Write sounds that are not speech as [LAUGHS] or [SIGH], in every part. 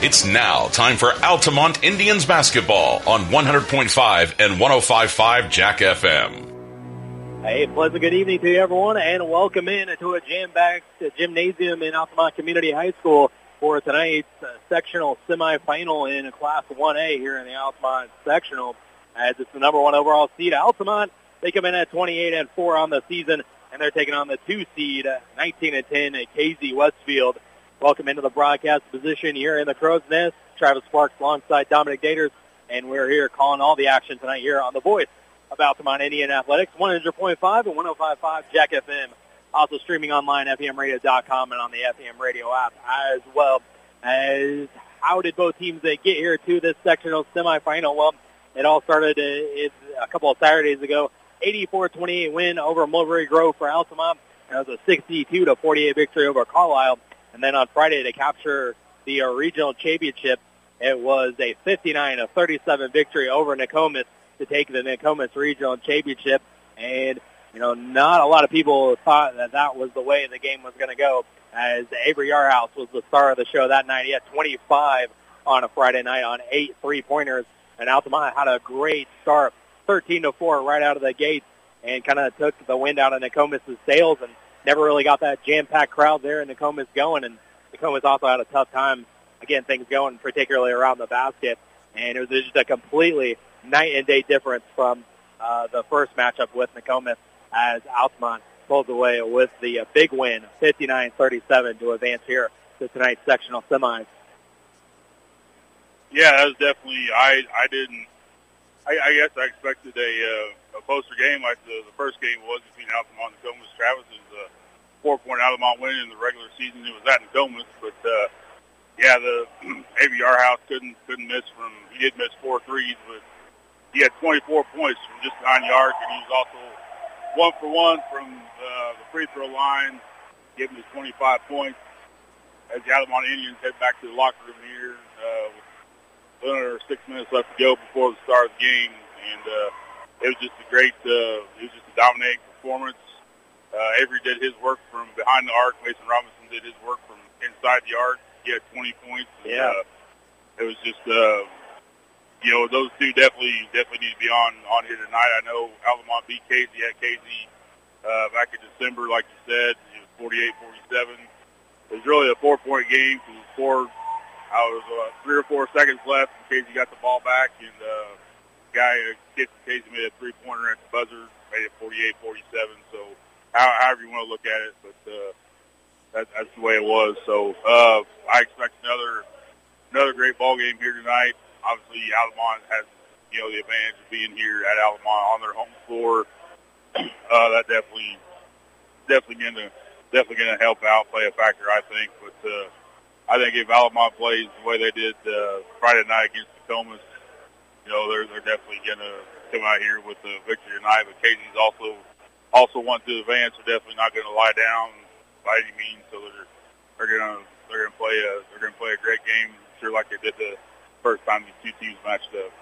It's now time for Altamont Indians basketball on 100.5 and 105.5 Jack FM. Hey, pleasant good evening to you, everyone, and welcome in to a jam-packed gymnasium in Altamont Community High School for tonight's uh, sectional semifinal in Class 1A here in the Altamont sectional. As it's the number one overall seed, Altamont. They come in at 28 and 4 on the season, and they're taking on the two seed, 19 and 10, Casey Westfield. Welcome into the broadcast position here in the Crow's Nest. Travis Sparks alongside Dominic Daters, and we're here calling all the action tonight here on the voice of Altamont Indian Athletics, 100.5 and 105.5 Jack FM. Also streaming online, FEMradio.com, and on the FM radio app as well. As how did both teams get here to this sectional semifinal? Well, it all started uh, a couple of Saturdays ago. 84-28 win over Mulberry Grove for Altamont. It was a 62 to 48 victory over Carlyle. And then on Friday to capture the regional championship, it was a 59 37 victory over Nokomis to take the Nokomis regional championship. And, you know, not a lot of people thought that that was the way the game was going to go as Avery Yarhouse was the star of the show that night. He had 25 on a Friday night on eight three-pointers. And Altamont had a great start, 13 to 4 right out of the gate and kind of took the wind out of Nokomis' sails and never really got that jam-packed crowd there, and Nokomis going. And Nokomis also had a tough time again things going, particularly around the basket. And it was just a completely night and day difference from uh, the first matchup with Nokomis as Altamont pulls away with the uh, big win, 59-37, to advance here to tonight's sectional semis. Yeah, that was definitely. I I didn't. I, I guess I expected a, uh, a closer game like the, the first game was between Altamont and Nokomis. Travis is a four-point Altamont win in the regular season. It was at Nokomis, but uh, yeah, the [CLEARS THROAT] Avery Yarhouse couldn't couldn't miss from. He did miss four threes, but he had 24 points from just nine yards, and he was also one for one from uh, the free throw line, giving his 25 points. As the Altamont Indians head back to the locker room here, uh, with under six minutes left to go before the start of the game, and uh, it was just a great, uh, it was just a dominating performance. Uh, Avery did his work from behind the arc. Mason Robinson did his work from inside the arc. He had 20 points. Yeah. Uh, it was just, uh, you know, those two definitely definitely need to be on on here tonight. I know Altamont beat Casey at Casey uh, back in December, like you said. It was 48-47. It was really a four-point game. It was four. I was uh, three or four seconds left, and Casey got the ball back, and uh, guy, uh, kid from Casey made a three-pointer at the buzzer, made it 48-47. So however you want to look at it, but uh, that, that's the way it was. So uh, I expect another another great ball game here tonight. Obviously, Altamont has you know the advantage of being here at Altamont on their home floor. [CLEARS THROAT] Uh, that definitely definitely gonna definitely gonna help out, play a factor, I think. But uh, I think if Altamont plays the way they did uh, Friday night against Nokomis, you know they're they're definitely gonna come out here with the victory tonight. But Casey's also also want to advance. They're definitely not going to lie down by any means. So they're they're going to they're going to play a they're going to play a great game, sure like they did the first time these two teams matched up.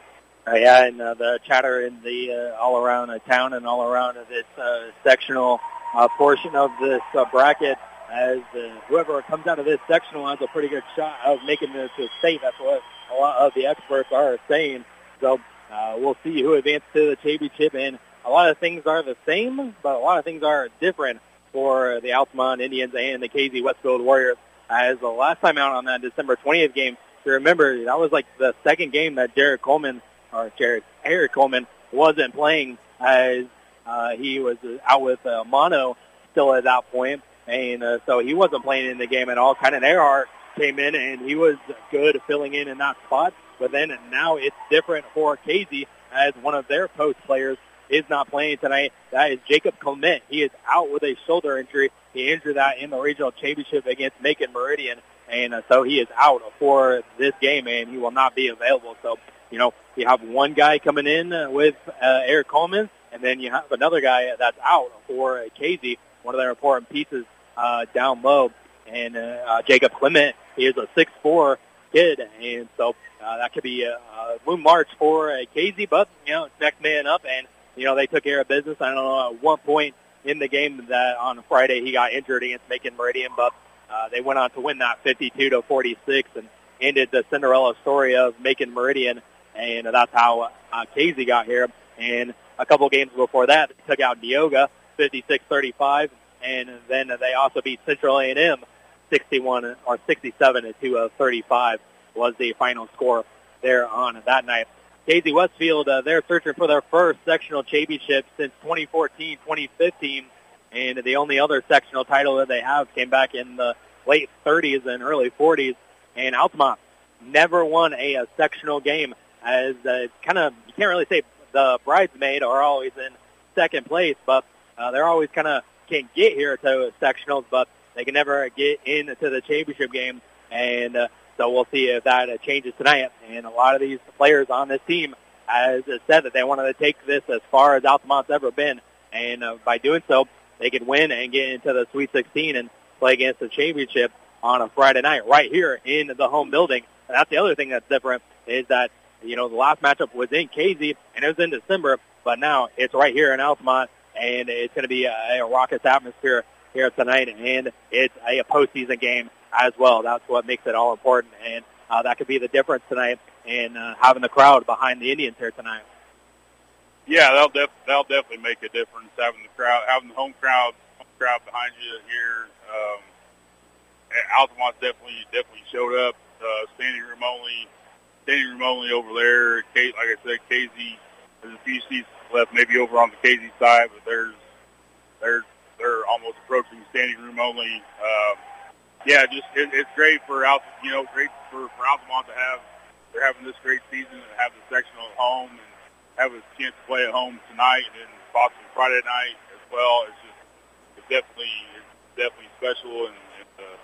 Uh, yeah, and uh, the chatter in the uh, all around uh, town and all around this uh, sectional uh, portion of this uh, bracket, as uh, whoever comes out of this sectional has a pretty good shot of making it to state. That's what a lot of the experts are saying. So uh, we'll see who advances to the championship and a lot of things are the same, but a lot of things are different for the Altamont Indians and the Casey Westfield Warriors. As the last time out on that December 20th game, you remember that was like the second game that Derek Coleman or Jared Eric Coleman wasn't playing as uh, he was out with uh, mono still at that point, and uh, so he wasn't playing in the game at all. Kynan Earhart came in and he was good filling in in that spot, but then now it's different for Casey as one of their post players is not playing tonight. That is Jacob Clement. He is out with a shoulder injury. He injured that in the regional championship against Macon Meridian, and uh, so he is out for this game, and he will not be available. So, you know, you have one guy coming in uh, with uh, Eric Coleman, and then you have another guy that's out for uh, Casey, one of their important pieces uh, down low. And uh, uh, Jacob Clement, he is a six-four kid, and so uh, that could be a, a boom march for uh, Casey, but, you know, next man up, and you know, they took care of business. I don't know at one point in the game that on Friday he got injured against Macon Meridian, but uh, they went on to win that 52 to 46. And ended the Cinderella story of Macon Meridian, and that's how uh, Casey got here. And a couple games before that, they took out Neoga 56-35, and then they also beat Central A&M 61 or 67 to 35 was the final score there on that night. Casey Westfield, uh, they're searching for their first sectional championship since 2014, 2015, and the only other sectional title that they have came back in the late 30s and early 40s. And Altamont never won a, a sectional game as uh, kind of, you can't really say the bridesmaid are always in second place, but uh, they're always kind of can't get here to sectionals, but they can never get into the championship game. And uh, so we'll see if that uh, changes tonight. And a lot of these players on this team has said that they wanted to take this as far as Altamont's ever been. And uh, by doing so, they could win and get into the Sweet 16 and play against the championship on a Friday night right here in the home building. And that's the other thing that's different is that, you know, the last matchup was in Casey and it was in December, but now it's right here in Altamont and it's going to be a, a raucous atmosphere here tonight and it's a postseason game as well. That's what makes it all important, and uh, that could be the difference tonight in uh, having the crowd behind the Indians here tonight. Yeah, that'll def- that'll definitely make a difference having the crowd, having the home crowd, home crowd behind you here. Um, Altamont definitely definitely showed up. Uh, standing room only, standing room only over there. Kate, like I said, Casey. There's a few seats left, maybe over on the Casey side, but there's they're they're almost approaching standing room only. Um, yeah, just it, it's great for out you know great for for Altamont to have they're having this great season and have the sectional at home and have a chance to play at home tonight and then possibly Friday night as well. It's just it's definitely it's definitely special and, and uh,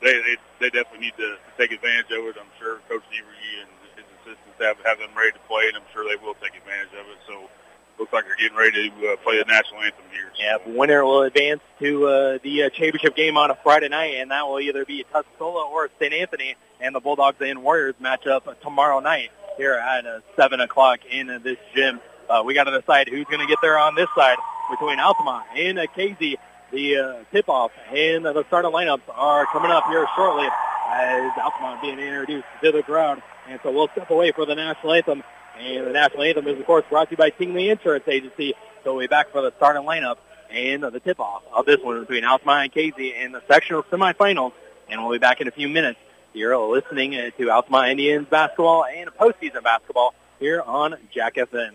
they, they they definitely need to, take advantage of it. I'm sure Coach Devery and his assistants have have them ready to play, and I'm sure they will take advantage of it. So looks like they're getting ready to uh, play the national anthem here. So. Yeah, winner will advance to uh, the uh, championship game on a Friday night, and that will either be Tuscola or St. Anthony, and the Bulldogs and Warriors match up tomorrow night here at uh, 7 o'clock in uh, this gym. Uh, we got to decide who's going to get there on this side between Altamont and uh, Casey. The uh, tip-off and uh, the starting lineups are coming up here shortly as Altamont being introduced to the crowd. And so we'll step away for the national anthem and the national anthem is, of course, brought to you by Tingley Insurance Agency. So we'll be back for the starting lineup and the tip-off of this one between Altamont and Casey in the sectional semifinals. And we'll be back in a few minutes. You're listening to Altamont Indians basketball and postseason basketball here on Jack FM.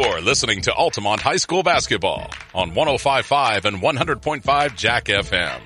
You're listening to Altamont High School basketball on 105.5 and 100.5 Jack FM.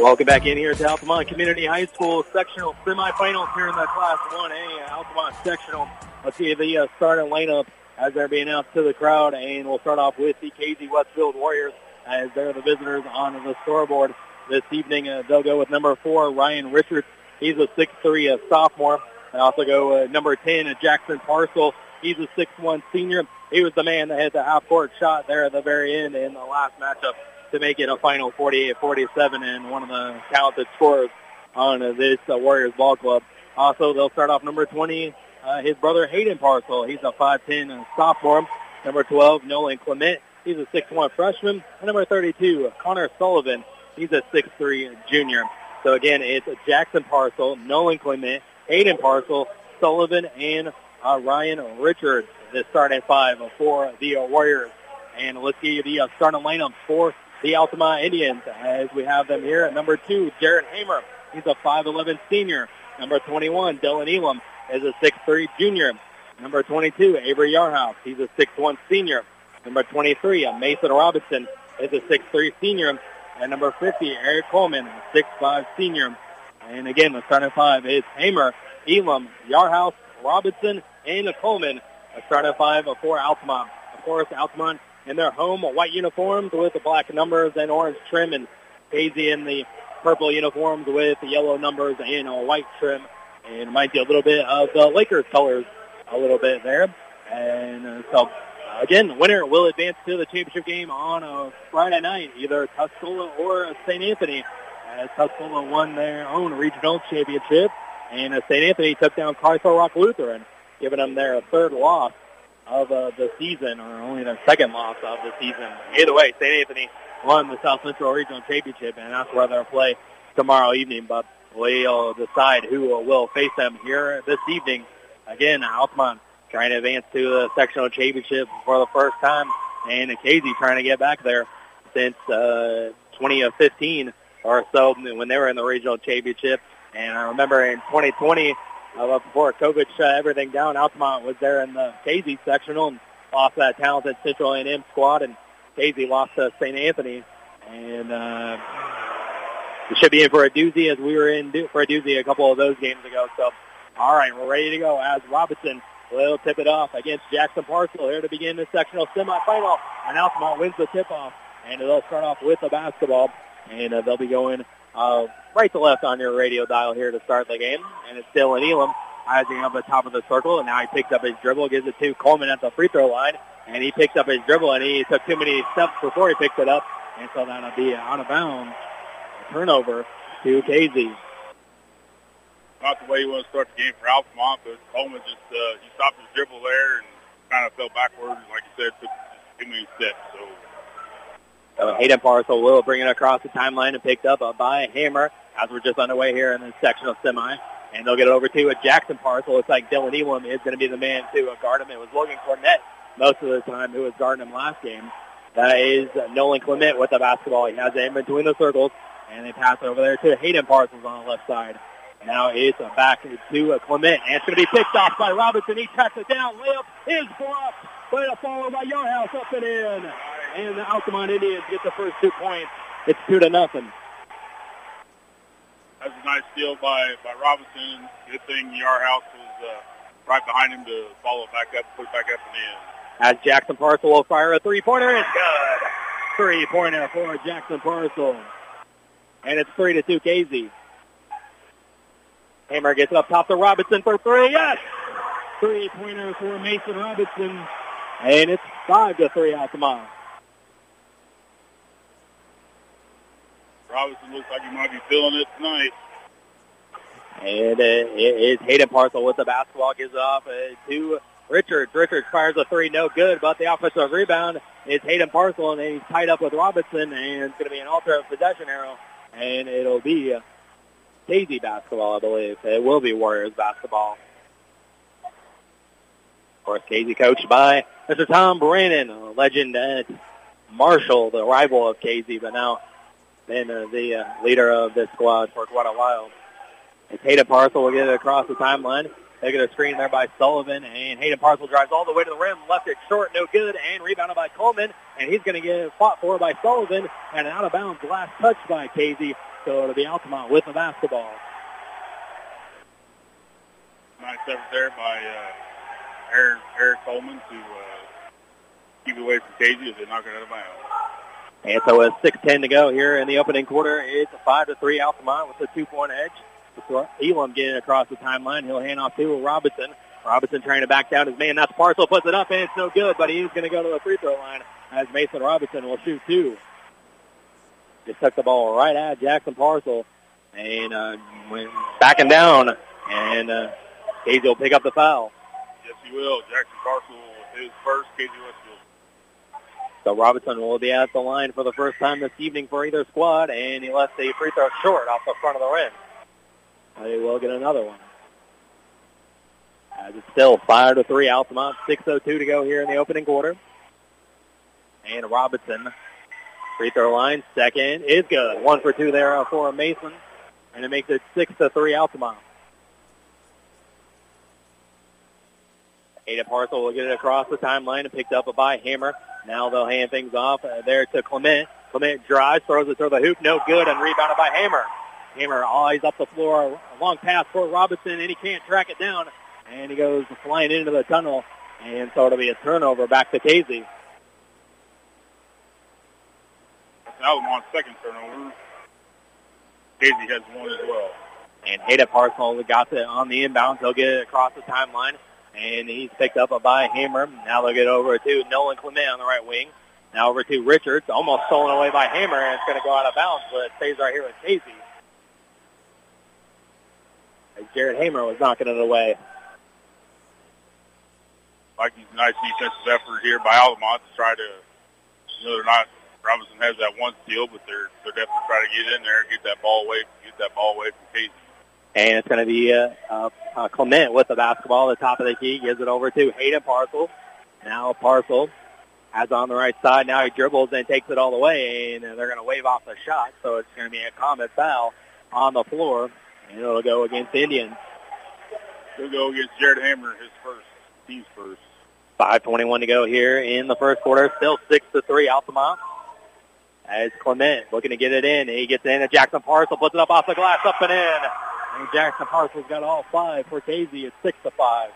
Welcome back in here to Altamont Community High School sectional semifinals here in the Class 1A Altamont sectional. Let's see the uh, starting lineup as they're being announced to the crowd, and we'll start off with the Casey Westfield Warriors as they're the visitors on the scoreboard this evening. Uh, they'll go with number four, Ryan Richards. He's a 6'3", a sophomore. And also go uh, number 10, Jackson Parcel. He's a 6'1", senior. He was the man that hit the half-court shot there at the very end in the last matchup to make it a final 48-47 and one of the talented scorers on this uh, Warriors ball club. Also, they'll start off number 20, uh, his brother Hayden Parcel. He's a 5'10 sophomore. Number 12, Nolan Clement. He's a 6'1 freshman. And number 32, Connor Sullivan. He's a 6'3 junior. So again, it's Jackson Parcel, Nolan Clement, Hayden Parcel, Sullivan, and uh, Ryan Richards. The starting five for the Warriors. And let's see the uh, starting lineup for the Altamont Indians as we have them here at number two, Jared Hamer. He's a 5'11 senior. Number 21, Dylan Elam is a 6'3 junior. Number 22, Avery Yarhouse. He's a 6'1 senior. Number 23, Mason Robinson is a 6'3 senior. And number 50, Eric Coleman, 6'5 senior. And again, the starting five is Hamer, Elam, Yarhouse, Robinson, and Coleman. A starting five for Altamont. Of course, Altamont in their home white uniforms with the black numbers and orange trim, and Casey in the purple uniforms with the yellow numbers and a white trim. And reminds you a little bit of the Lakers colors a little bit there. And uh, so, again, the winner will advance to the championship game on a Friday night, either Tuscola or St. Anthony, as Tuscola won their own regional championship. And St. Anthony took down Carswell Rock Lutheran, giving them their third loss of uh, the season, or only their second loss of the season. Either way, St. Anthony won the South Central Regional Championship, and that's where they'll play tomorrow evening. But we'll decide who will face them here this evening. Again, Altamont trying to advance to the sectional championship for the first time, and Casey trying to get back there since uh, 2015 or so when they were in the regional championship. And I remember in 2020 uh, before COVID shut everything down, Altamont was there in the Casey sectional and lost that talented Central A&M squad, and Casey lost to St. Anthony. And uh, we should be in for a doozy as we were in for a doozy a couple of those games ago. So, all right, we're ready to go as Robinson will tip it off against Jackson Parcel here to begin the sectional semifinal. And Altamont wins the tip-off, and they'll start off with the basketball, and uh, they'll be going uh, right to left on your radio dial here to start the game. And it's still Dylan Elam rising up the top of the circle. And now he picks up his dribble, gives it to Coleman at the free throw line. And he picks up his dribble, and he took too many steps before he picked it up. And so that'll be out of bounds. Turnover to Casey. Not the way you want to start the game for Altamont, but Coleman just uh, he stopped his dribble there and kind of fell backwards. Like you said, took too many steps. So so Hayden Parcel will bring it across the timeline and picked up by Hammer as we're just underway here in the sectional semi. And they'll get it over to a Jackson Parcel. Looks like Dylan Elam is going to be the man to uh, guard him. It was Logan Cornett most of the time who was guarding him last game. That is Nolan Clement with the basketball. He has it in between the circles. And they pass over there to Hayden Parsons on the left side. Now it's back to Clement. And it's going to be picked off by Robinson. He tracks it down. Layup is blocked. But a follow by Yarhouse up and in and the Altamont Indians get the first two points. It's two to nothing. That's a nice steal by, by Robinson. Good thing Yarhouse was uh, right behind him to follow back up, put it back up and in. As Jackson Parcel will fire a three-pointer, it's good. Three-pointer for Jackson Parcel. And it's three to two Casey. Hammer gets up top to Robinson for three. Yes! Three-pointer for Mason Robinson. And it's five to three Altamont. Robinson looks like he might be feeling it tonight. And uh, it's Hayden Parcel with the basketball, gives it off uh, to Richards. Richards fires a three, no good, but the offensive rebound is Hayden Parcel, and he's tied up with Robinson, and it's going to be an alternate possession arrow, and it'll be Casey basketball, I believe. It will be Warriors basketball. Course, Casey coached by Mr. Tom Brannon, a legend at Marshall, the rival of Casey, but now been uh, the uh, leader of this squad for quite a while. And Hayden Parcel will get it across the timeline. They get a screen there by Sullivan, and Hayden Parcel drives all the way to the rim, left it short, no good, and rebounded by Coleman, and he's going to get fought for by Sullivan, and an out-of-bounds last touch by Casey. So it'll be Altamont with the basketball. Nice effort there by uh, Eric, Eric Coleman to uh, keep it away from Casey as they knock it out of bounds. And so with 6.10 to go here in the opening quarter, it's a 5 to 3 Altamont with a two-point edge. Elam getting across the timeline. He'll hand off to Robinson. Robinson trying to back down his man. That's Parcel puts it up, and it's no good, but he's going to go to the free throw line as Mason Robinson will shoot two. Just took the ball right at Jackson Parcel and uh, went backing down, and uh, Casey will pick up the foul. Will. Jackson Parcel his first, Casey Westfield. So Robinson will be at the line for the first time this evening for either squad, and he left the free throw short off the front of the rim. They will get another one. As it's still 5 to 3 Altamont, 6.02 to go here in the opening quarter. And Robinson, free throw line, second is good. One for two there uh, for Mason, and it makes it 6 to 3 Altamont. Hayden Parcel will get it across the timeline and picked up by Hammer. Now they'll hand things off uh, there to Clement. Clement drives, throws it to the hoop, no good, and rebounded by Hammer. Hammer always up the floor, a long pass for Robinson, and he can't track it down and he goes flying into the tunnel, and so it'll be a turnover back to Casey. Altamont's second turnover. Casey has one as well. And Hayden Parcel got it on the inbounds. He'll get it across the timeline, and he's picked up by Hammer. Now they'll get over to Nolan Clement on the right wing. Now over to Richards, almost stolen away by Hammer, and it's going to go out of bounds, but it stays right here with Casey. Jared Hammer was knocking it away. Vikings nice defensive effort here by Altamont to try to, you know, they're not, Robinson has that one steal, but they're, they're definitely trying to get in there and get that ball away, get that ball away from Casey. And it's going to be uh, uh, uh, Clement with the basketball at the top of the key, gives it over to Hayden Parcel. Now Parcel has on the right side. Now he dribbles and takes it all the way, and they're going to wave off the shot. So it's going to be a common foul on the floor, and it'll go against Indians. It'll go against Jared Hammer, his first, team's first. 5.21 to go here in the first quarter. Still 6 to 3 Altamont. As Clement looking to get it in. He gets in and Jackson Parcel puts it up off the glass, up and in. And Jackson Parcel's got all five for Casey. It's 6 to 5.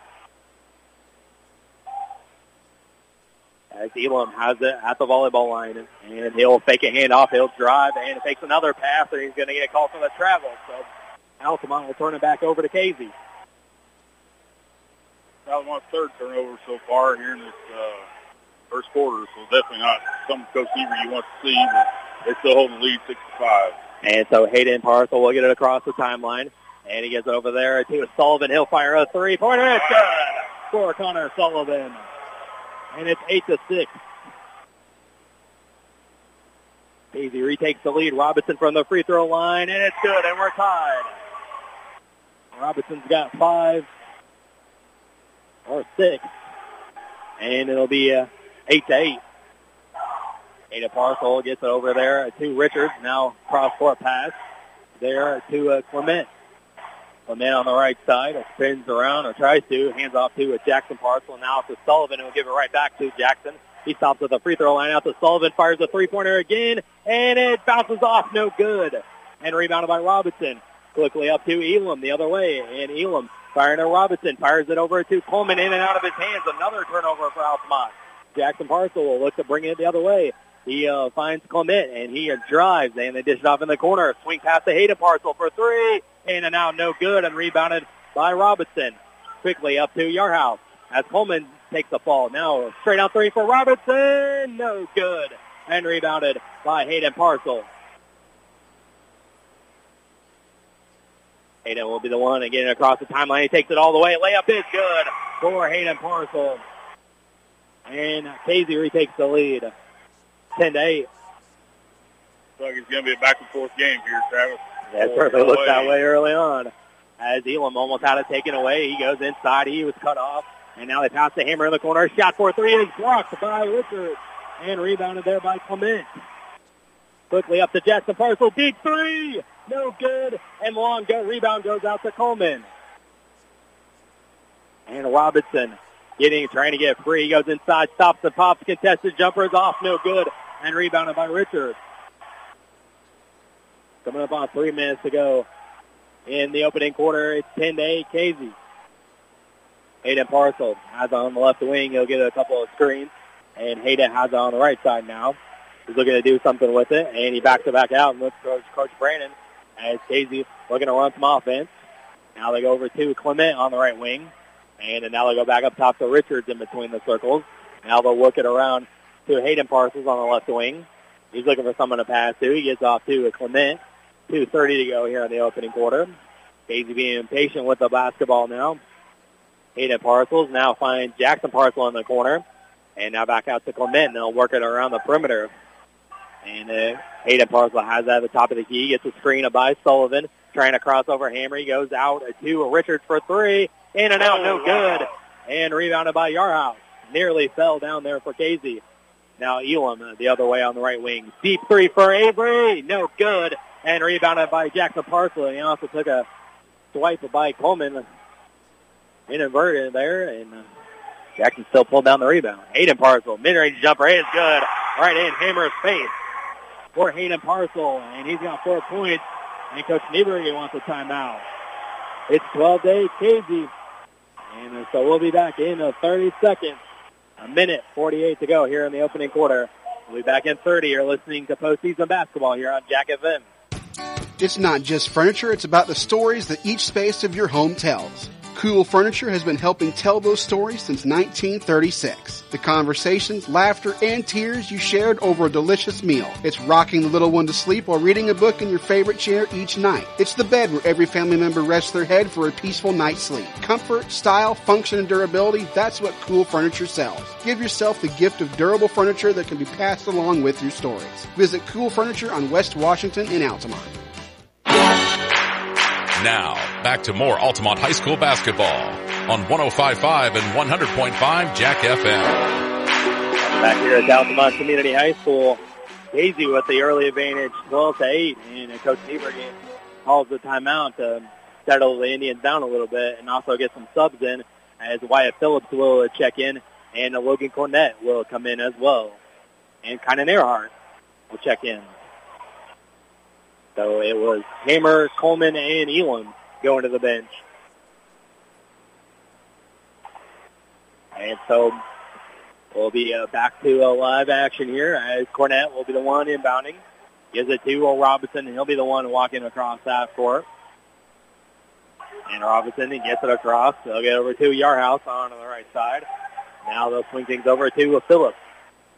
As Elam has it at the volleyball line. And he'll fake a handoff. He'll drive and it takes another pass and he's going to get called for the travel. So Altamont will turn it back over to Casey. Altamont's third turnover so far here in this uh, first quarter, so definitely not some Coach Seaver you want to see, but they still hold the lead 6 to 5. And so Hayden Parcel will get it across the timeline, and he gets it over there to Sullivan. He'll fire a three-pointer. It's good for Connor Sullivan. And it's 8 to 6. Casey retakes the lead. Robinson from the free throw line, and it's good, and we're tied. Robinson's got five or six. And it'll be uh, eight to eight. Hayden Parcel gets it over there to Richards. Now cross court pass there to uh, Clement. Clement on the right side. Spins around or tries to. Hands off to Jackson Parcel. Now to Sullivan. Will give it right back to Jackson. He stops at the free throw line out to Sullivan. Fires a three-pointer again. And it bounces off. No good. And rebounded by Robinson. Quickly up to Elam the other way. And Elam Firing to Robinson. Fires it over to Coleman in and out of his hands. Another turnover for Altamont. Jackson Parcel will look to bring it the other way. He uh, finds Clement and he drives and they dish it off in the corner. Swing past the Hayden Parcel for three. In and out, no good, and rebounded by Robinson. Quickly up to Yarhouse as Coleman takes the fall. Now straight out three for Robinson. No good. And rebounded by Hayden Parcel. Hayden will be the one again across the timeline. He takes it all the way. Layup is good for Hayden Parcel. And Casey retakes the lead. 10 to 8. Looks like it's going to be a back and forth game here, Travis. It certainly looked that way early on. As Elam almost had it taken away. He goes inside. He was cut off. And now they pass the hammer in the corner. Shot for three is blocked by Richards. And rebounded there by Clement. Quickly up to Jackson Parcel. Deep three. No good. And long go, rebound goes out to Coleman. And Robinson getting, trying to get free. He goes inside, stops the pops, contested jumper is off, no good. And rebounded by Richards. Coming up on three minutes to go in the opening quarter. It's 10 to 8 Casey. Hayden Parcel has on the left wing. He'll get a couple of screens. And Hayden has it on the right side now. He's looking to do something with it. And he backs it back out and looks towards Coach Brannon as Casey looking to run some offense. Now they go over to Clement on the right wing. And now they go back up top to Richards in between the circles. Now they'll work it around to Hayden Parsons on the left wing. He's looking for someone to pass to. He gets off to Clement. 2.30 to go here in the opening quarter. Casey being impatient with the basketball now. Hayden Parcels now finds Jackson Parcel in the corner. And now back out to Clement. They'll work it around the perimeter. And uh, Hayden Parcel has that at the top of the key. Gets a screen by Sullivan. Trying to cross over Hammer. He goes out to Richards for three. In and out, no good. And rebounded by Yarhouse. Nearly fell down there for Casey. Now Elam uh, the other way on the right wing. Deep three for Avery. No good. And rebounded by Jackson Parcel. He also took a swipe by Coleman. Inadvertent there. And uh, Jackson still pulled down the rebound. Hayden Parcel. Mid-range jumper is good. Right in Hammer's face for Hayden Parcel. And he's got four points. And Coach Niebuhr wants a timeout. It's 12 to 8 Casey. And so we'll be back in 30 seconds. A minute 48 to go here in the opening quarter. We'll be back in 30. You're listening to postseason basketball here on Jack FM. It's not just furniture, it's about the stories that each space of your home tells. Cool Furniture has been helping tell those stories since 1936. The conversations, laughter, and tears you shared over a delicious meal. It's rocking the little one to sleep while reading a book in your favorite chair each night. It's the bed where every family member rests their head for a peaceful night's sleep. Comfort, style, function, and durability, that's what Cool Furniture sells. Give yourself the gift of durable furniture that can be passed along with your stories. Visit Cool Furniture on West Washington in Altamont. Now, back to more Altamont High School basketball on 105.5 and 100.5 Jack FM. Back here at Altamont Community High School, Casey with the early advantage, 12 to 8, and Coach Niebuhr calls the timeout to settle the Indians down a little bit and also get some subs in as Wyatt Phillips will check in and Logan Cornett will come in as well. And Kynan Earhart will check in. So it was Hamer, Coleman, and Elam going to the bench. And so we'll be uh, back to uh, live action here as Cornett will be the one inbounding. Gives it to Will Robinson, and he'll be the one walking across that court. And Robinson gets it across. They'll get over to Yarhouse on the right side. Now they'll swing things over to Phillips.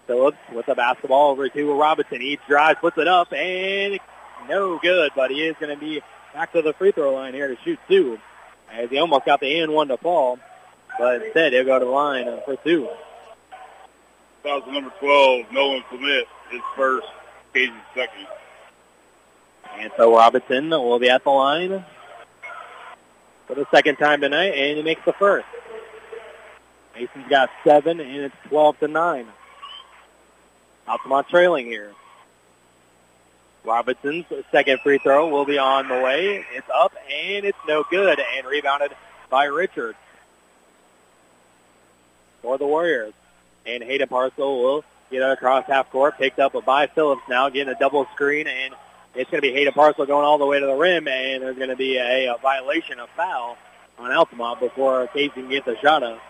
Phillips with the basketball over to Robinson. He drives, puts it up, and no good, but he is going to be back to the free throw line here to shoot two. As he almost got the and one to fall, but instead he'll go to the line uh, for two. Foul number 12, Nolan Clement, his first, Casey's second. And so Robinson will be at the line for the second time tonight, and he makes the first. Mason's got seven, and it's 12 to 9. Altamont trailing here. Robinson's second free throw will be on the way. It's up, and it's no good, and rebounded by Richards for the Warriors. And Hayden Parcel will get across half court, picked up by Phillips now, getting a double screen, and it's going to be Hayden Parcel going all the way to the rim, and there's going to be a, a violation of foul on Altamont before Casey can get the shot up.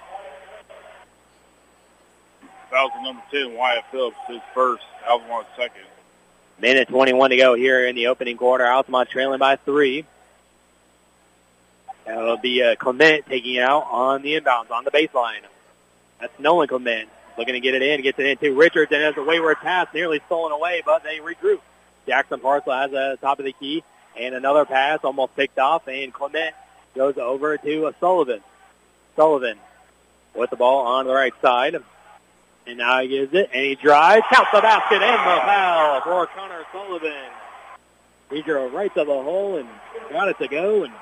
Foul number 10, Wyatt Phillips, his first, Altamont second. Minute 21 to go here in the opening quarter. Altamont trailing by three. That'll be uh, Clement taking it out on the inbounds on the baseline. That's Nolan Clement looking to get it in, gets it into Richards, and has a wayward pass nearly stolen away, but they regroup. Jackson Parcel has a top of the key, and another pass almost picked off, and Clement goes over to Sullivan. Sullivan with the ball on the right side. And now he gives it, and he drives, counts the basket, and the foul for Connor Sullivan. He drove right to the hole and got it to go, and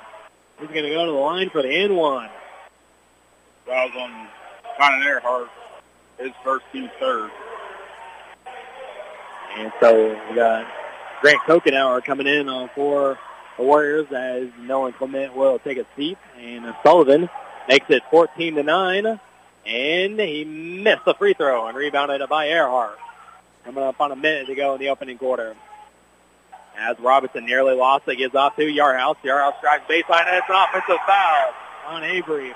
he's going to go to the line for the end one. Fouls on Connor Earhart, his first team third. And so we got Grant Kokenauer coming in on for the Warriors as Nolan Clement will take a seat, and Sullivan makes it 14 to 9. And he missed the free throw and rebounded by Earhart. Coming up on a minute to go in the opening quarter. as Robinson nearly lost it, gives off to Yarhouse. Yarhouse drives baseline, and it's an offensive foul on Avery.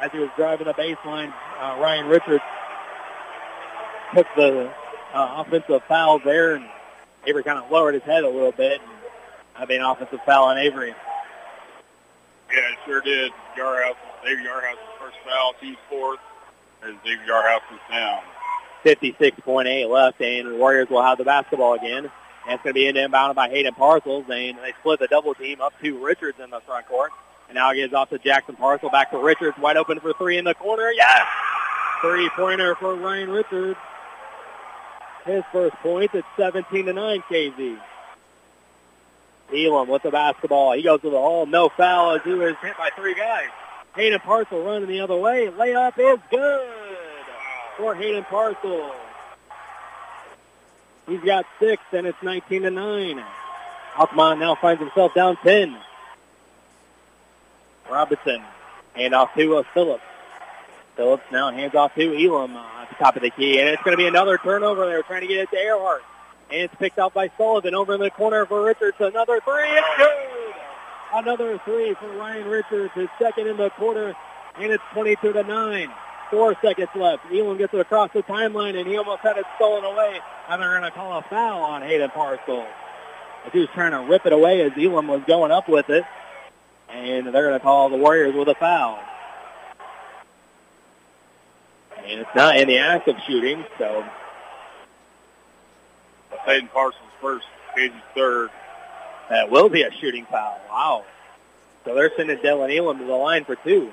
As he was driving the baseline, uh, Ryan Richards took the uh, offensive foul there, and Avery kind of lowered his head a little bit. And that'd be an offensive foul on Avery. Yeah, it sure did. Yarhouse, Xavier Yarhouse's first foul, team's fourth, as Xavier Yarhouse is down. 56.8 left, and the Warriors will have the basketball again. And it's going to be inbounded by Hayden Parcels, and they split the double team up to Richards in the front court. And now it gives off to Jackson Parcel, back to Richards, wide open for three in the corner. Yes! Three-pointer for Ryan Richards. His first point. It's 17 to 9 Casey. Elam with the basketball. He goes to the hole. No foul as he was hit by three guys. Hayden Parcel running the other way. Layup is good for Hayden Parcel. He's got six, and it's 19 to 9. Altamont now finds himself down 10. Robinson, hand off to uh, Phillips. Phillips now hands off to Elam at the top of the key, and it's going to be another turnover. They're trying to get it to Earhart. And it's picked up by Sullivan over in the corner for Richards. Another three. It's good. Another three for Ryan Richards. His second in the quarter. And it's 22 to 9. Four seconds left. Elam gets it across the timeline, and he almost had it stolen away. And they're going to call a foul on Hayden Parcel. As he was trying to rip it away as Elam was going up with it. And they're going to call the Warriors with a foul. And it's not in the act of shooting, so Hayden Parsons first, Casey's third. That will be a shooting foul. Wow. So they're sending Dylan Elam to the line for two.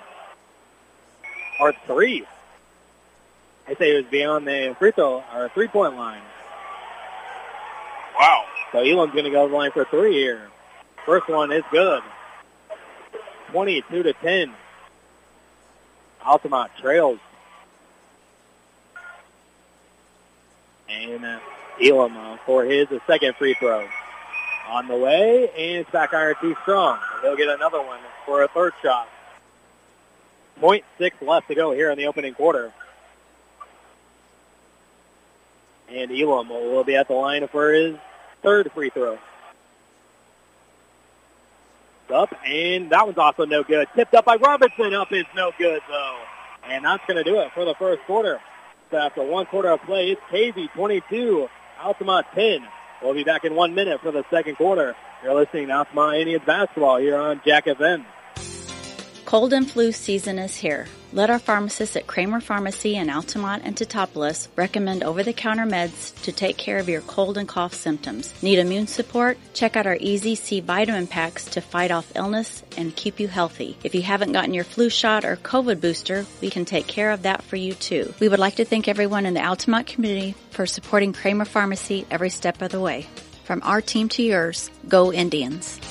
Or three. I say it was beyond the free throw or three point line. Wow. So Elam's going to go to the line for three here. First one is good. 22 to 10. Altamont trails. And uh, Elam uh, for his second free throw. On the way, and it's back iron too strong. They'll get another one for a third shot. Six left to go here in the opening quarter. And Elam will be at the line for his third free throw. Up, and that one's also no good. Tipped up by Robinson. Up is no good, though. And that's going to do it for the first quarter. So after one quarter of play, it's Casey 22, Altamont 10. We'll be back in one minute for the second quarter. You're listening to Altamont Indians basketball here on Jack FM. Cold and flu season is here. Let our pharmacists at Kramer Pharmacy in Altamont and Teutopolis recommend over-the-counter meds to take care of your cold and cough symptoms. Need immune support? Check out our Easy C vitamin packs to fight off illness and keep you healthy. If you haven't gotten your flu shot or COVID booster, we can take care of that for you too. We would like to thank everyone in the Altamont community for supporting Kramer Pharmacy every step of the way. From our team to yours, go Indians.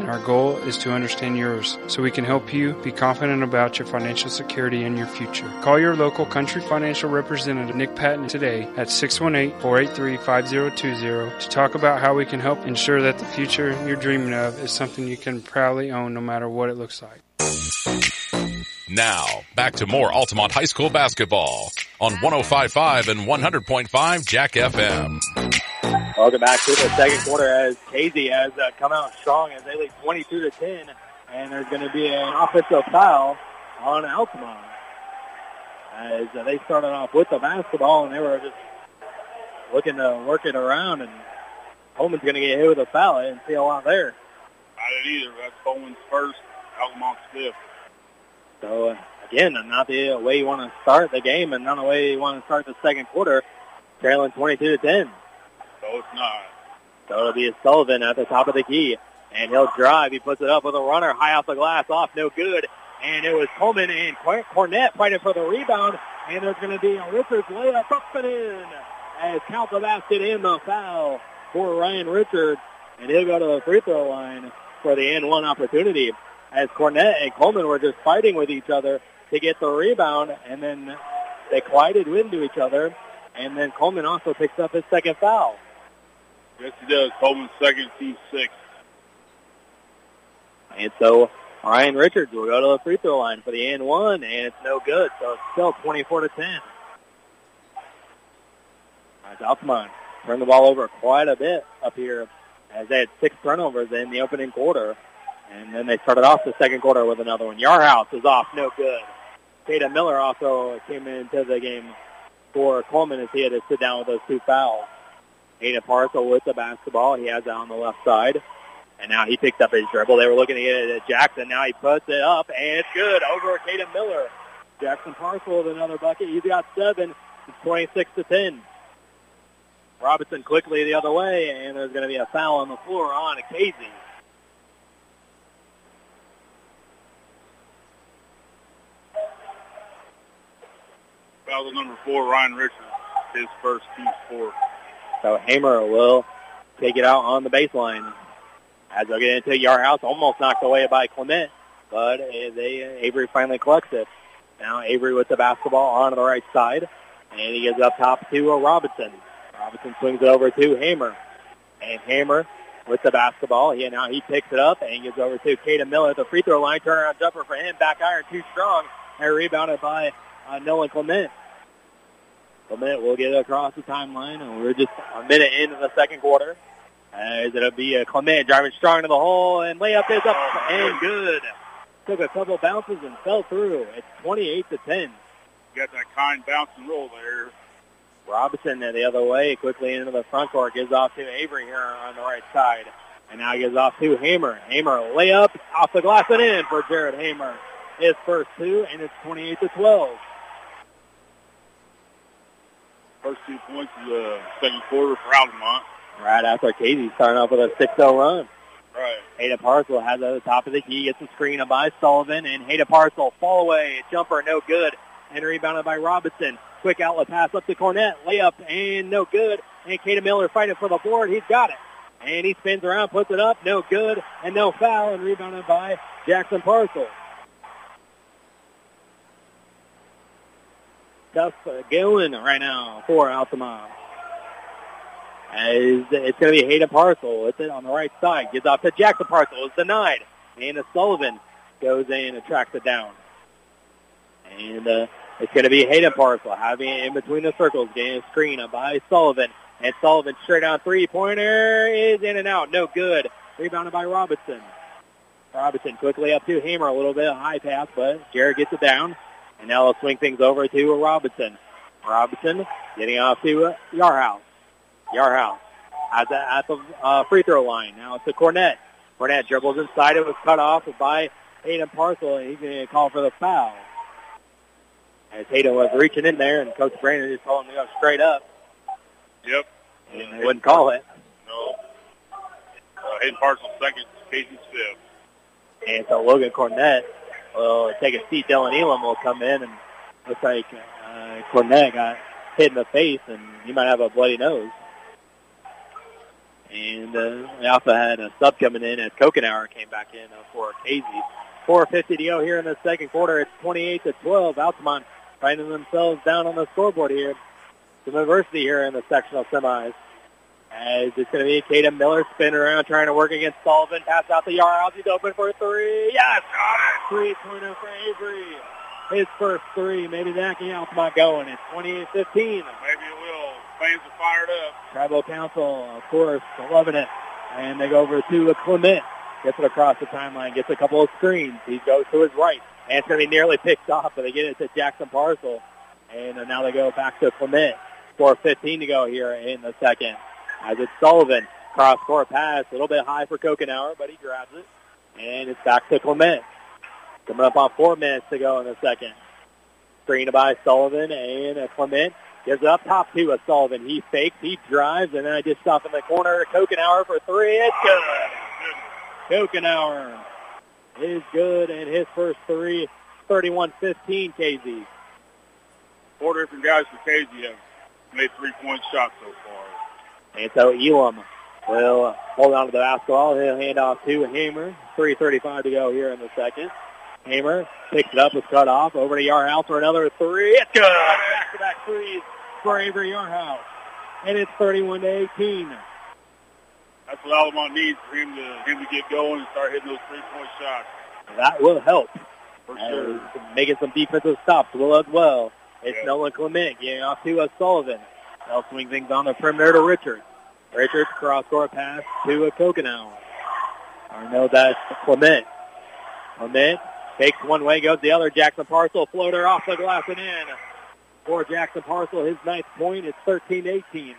and our goal is to understand yours so we can help you be confident about your financial security and your future. Call your local Country Financial representative Nick Patton today at 618-483-5020 to talk about how we can help ensure that the future you're dreaming of is something you can proudly own no matter what it looks like. Now, back to more Altamont High School basketball on 105.5 and 100.5 Jack FM. Welcome back to the second quarter as Casey has uh, come out strong as they lead 22 to 10, and there's going to be an offensive foul on Altamont as uh, they started off with the basketball and they were just looking to work it around, and Holman's going to get hit with a foul. I didn't see a lot there. I didn't either. That's Coleman's first, Altamont's fifth. So uh, again, not the way you want to start the game, and not the way you want to start the second quarter. Trailing 22 to 10. So it's not. So it'll be Sullivan at the top of the key. And he'll drive. He puts it up with a runner high off the glass. Off, no good. And it was Coleman and Cornett fighting for the rebound. And there's going to be a Richards layup up and in. As count the basket in the foul for Ryan Richards. And he'll go to the free throw line for the end one opportunity. As Cornett and Coleman were just fighting with each other to get the rebound. And then they collided into each other. And then Coleman also picks up his second foul. Yes, he uh, does. Coleman's second, team six. And so Ryan Richards will go to the free throw line for the and one, and it's no good. So it's still 24 to 10. As Altamont turned the ball over quite a bit up here as they had six turnovers in the opening quarter. And then they started off the second quarter with another one. Yarhouse is off, no good. Caden Miller also came into the game for Coleman as he had to sit down with those two fouls. Hayden Parcel with the basketball. He has it on the left side. And now he picks up his dribble. They were looking to get it at Jackson. Now he puts it up, and it's good over Caden Miller. Jackson Parcel with another bucket. He's got seven. It's 26 to 10. Robinson quickly the other way, and there's going to be a foul on the floor on Casey. Foul number four, Ryan Richards, his first team four. So Hamer will take it out on the baseline. As they'll get into Yarhouse, almost knocked away by Clement, but they Avery finally collects it. Now Avery with the basketball on the right side, and he gets up top to Robinson. Robinson swings it over to Hamer, and Hamer with the basketball. He now he picks it up and gets over to Caden Miller at the free throw line. Turnaround jumper for him. Back iron too strong. And rebounded by uh, Nolan Clement. Clement will get across the timeline, and we're just a minute into the second quarter. Uh, As it'll be a Clement driving strong to the hole, and layup is up oh, and good. Took a couple bounces and fell through. It's 28 to 10. Got that kind bounce and roll there. Robinson There, the other way, quickly into the front court, gives off to Avery here on the right side. And now gives off to Hamer. Hamer layup off the glass and in for Jared Hamer. His first two, and it's 28 to 12. First two points of the uh, second quarter for Altamont. Right after Casey starting off with a 6-0 run. Right. Hayden Parcel has it at the top of the key, gets a screen by Sullivan, and Hayden Parcel fall away, jumper no good, and rebounded by Robinson. Quick outlet pass up to Cornett, layup and no good, and Caden Miller fighting for the board, he's got it. And he spins around, puts it up, no good, and no foul, and rebounded by Jackson Parcel. Tough going right now for Altamont. As it's going to be Hayden Parcel. It's it on the right side. Gives off to Jackson Parcel. It's denied. And Sullivan goes in and tracks it down. And uh, it's going to be Hayden Parcel having it in between the circles, getting a screen by Sullivan. And Sullivan straight on three-pointer is in and out. No good. Rebounded by Robinson. Robinson quickly up to Hamer. A little bit of high pass, but Jared gets it down. And now they'll swing things over to Robinson. Robinson getting off to uh, Yarhouse. Yarhouse at the, at the uh, free throw line. Now it's to Cornett. Cornett dribbles inside. It was cut off by Hayden Parcel, and he's going to call for the foul. As Hayden was reaching in there, and Coach Brannon just told him to go straight up. Yep. And they wouldn't call it. No. Uh, Hayden Parcel second, Casey's fifth. And so Logan Cornett will take a seat. Dylan Elam will come in, and looks like uh, Cornett got hit in the face, and he might have a bloody nose. And uh, we also had a sub coming in as Kokenauer came back in uh, for Casey. 4.50 to go here in the second quarter. It's 28 to 12. Altamont finding themselves down on the scoreboard here. Some adversity here in the sectional semis. As it's going to be Caden Miller spinning around trying to work against Sullivan. Pass out the yard. He's open for a three. Yes! Three-pointer for Avery. His first three. Maybe that can Altamont going. It's 28-15. Maybe it will. Fans are fired up. Tribal Council, of course, loving it. And they go over to Clement. Gets it across the timeline. Gets a couple of screens. He goes to his right. And it's going to be nearly picked off, but they get it to Jackson Parcel. And now they go back to Clement. 4.15 to go here in the second. As it's Sullivan. Cross-court pass. A little bit high for Kokenauer, but he grabs it. And it's back to Clement. Coming up on four minutes to go in the second. Screen by Sullivan and Clement. Gives it up top to a Sullivan. He fakes, he drives, and then I just stop in the corner. Kokenauer for three. It's good. Kokenauer is good, and his first three, 31-15 Casey. Four different guys for Casey have made three-point shots so far. And so Elam will hold on to the basketball. He'll hand off to Hamer. 3.35 to go here in the second. Hamer picks it up, is cut off. Over to Yarhouse for another three. It's good. Back-to-back threes for Avery Yarhouse. And it's 31 to 18. that's what Altamont needs for him to him to get going and start hitting those three point shots. That will help. For sure. Making some defensive stops will as well. It's Yeah. Nolan Clement getting off to a Sullivan. They'll swing things on the perimeter to Richards. Richards cross court pass to a Coconut. I know that's Clement. Clement takes one way, goes the other. Jackson Parcel floater off the glass and in. For Jackson Parcel, his ninth point. It's 13-18.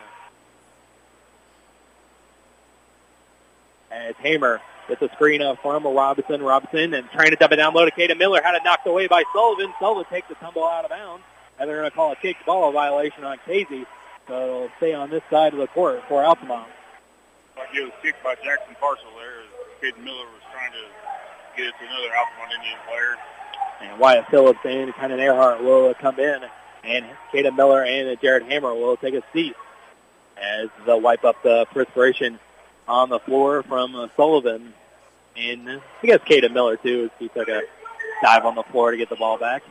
As Hamer gets a screen up from Robinson. Robinson and trying to dump it down low to Caden Miller. Had it knocked away by Sullivan. Sullivan takes the tumble out of bounds. And they're going to call a kick ball violation on Casey. So it'll stay on this side of the court for Altamont. Like it was kicked by Jackson Parcel there. Caden Miller was trying to get it to another Altamont Indian player. And Wyatt Phillips and Kynan Earhart will come in. And Caden Miller and Jared Hamer will take a seat as they'll wipe up the perspiration on the floor from Sullivan. And I guess Caden Miller, too, as he took a dive on the floor to get the ball back.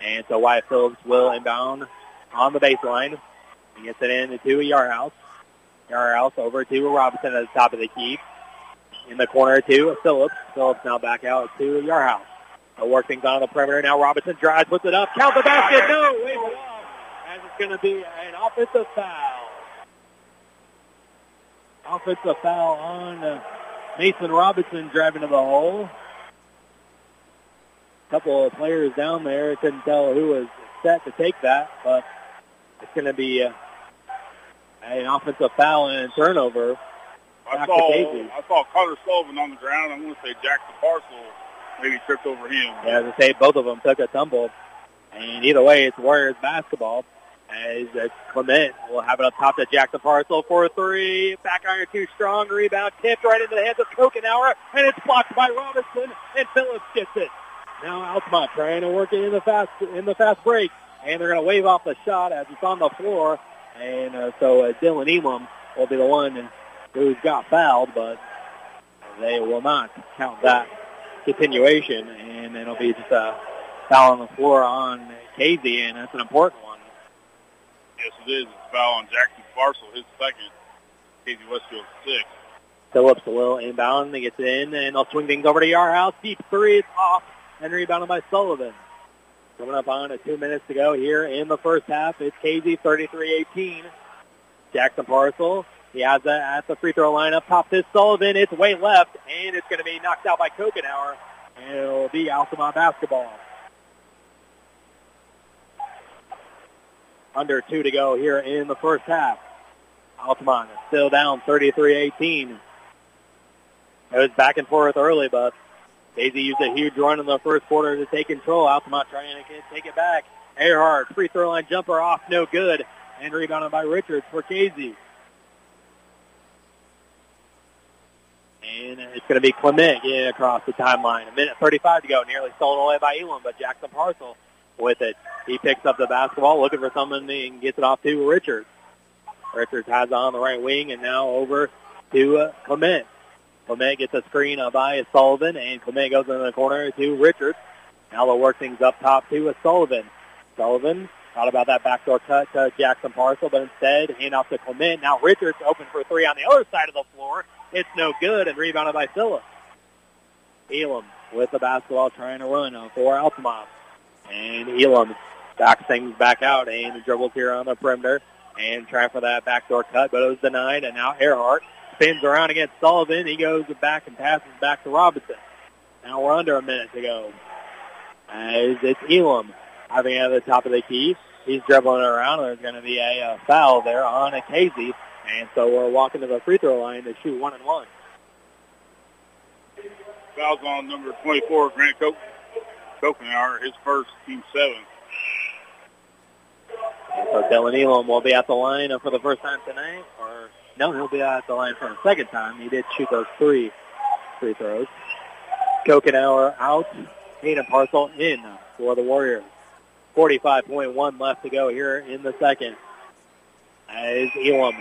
And so Wyatt Phillips will inbound on the baseline. He gets it in to Yarhouse. Yarhouse over to Robinson at the top of the key. In the corner to Phillips. Phillips now back out to Yarhouse. They'll work things on the perimeter. Now Robinson drives, puts it up. Count the basket. No, wave it off. As it's going to be an offensive foul. Offensive foul on uh, Mason Robinson driving to the hole. A couple of players down there couldn't tell who was set to take that, but it's going to be uh, an offensive foul and a turnover. I saw. I saw Carter Sullivan on the ground. I'm going to say Jackson Parcel maybe tripped over him. Yeah, as I say, both of them took a tumble. And either way, it's Warriors basketball. As uh, Clement will have it up top to Jackson Parcel for a three. Back iron too strong. Rebound tipped right into the hands of Kokenauer. And it's blocked by Robinson. And Phillips gets it. Now Altamont trying to work it in the fast in the fast break. And they're going to wave off the shot as it's on the floor. And uh, so uh, Dylan Elam will be the one who's got fouled, but they will not count that continuation, and it'll be just a foul on the floor on Casey, and that's an important one. Yes, it is. It's a foul on Jackson Parcel, his second. Casey Westfield six. Phillips will inbound, he gets it in, and they'll swing things over to Yarhouse. Deep three, it's off, and rebounded by Sullivan. Coming up on it, two minutes to go here in the first half. It's Casey 33-18. Jackson Parcel, he has it at the free throw line up top to Sullivan. It's way left, and it's going to be knocked out by Kokenauer, and it'll be Altamont basketball. Under two to go here in the first half. Altamont is still down 33-18. It was back and forth early, but Casey used a huge run in the first quarter to take control. Altamont trying to take it back. Earhart, free throw line jumper off, no good. And rebounded by Richards for Casey. And it's going to be Clement getting across the timeline. A minute 35 to go. Nearly stolen away by Elam, but Jackson Parcel with it. He picks up the basketball, looking for someone and gets it off to Richards. Richards has it on the right wing, and now over to uh, Clement. Clement gets a screen by Sullivan, and Clement goes in the corner to Richards. Now they'll work things up top to Sullivan. Sullivan thought about that backdoor cut to Jackson Parcel, but instead hand off to Clement. Now Richards open for three on the other side of the floor. It's no good, and rebounded by Phillips. Elam with the basketball trying to run for Altamont. And Elam backs things back out and dribbles here on the perimeter and trying for that backdoor cut, but it was denied. And now Earhart spins around against Sullivan. He goes back and passes back to Robinson. Now we're under a minute to go. As it's Elam having it at the top of the key. He's dribbling around. There's going to be a, uh foul there on a Casey. And so we're walking to the free throw line to shoot one and one. Fouls on number 24, Grant Coke. Kokenauer, his first, team seven. And so Dylan Elam will be at the line for the first time tonight. Or no, he'll be out at the line for the second time. He did shoot those three free throws. Kokenauer out. Hayden Parcel in for the Warriors. 45.1 left to go here in the second. As Elam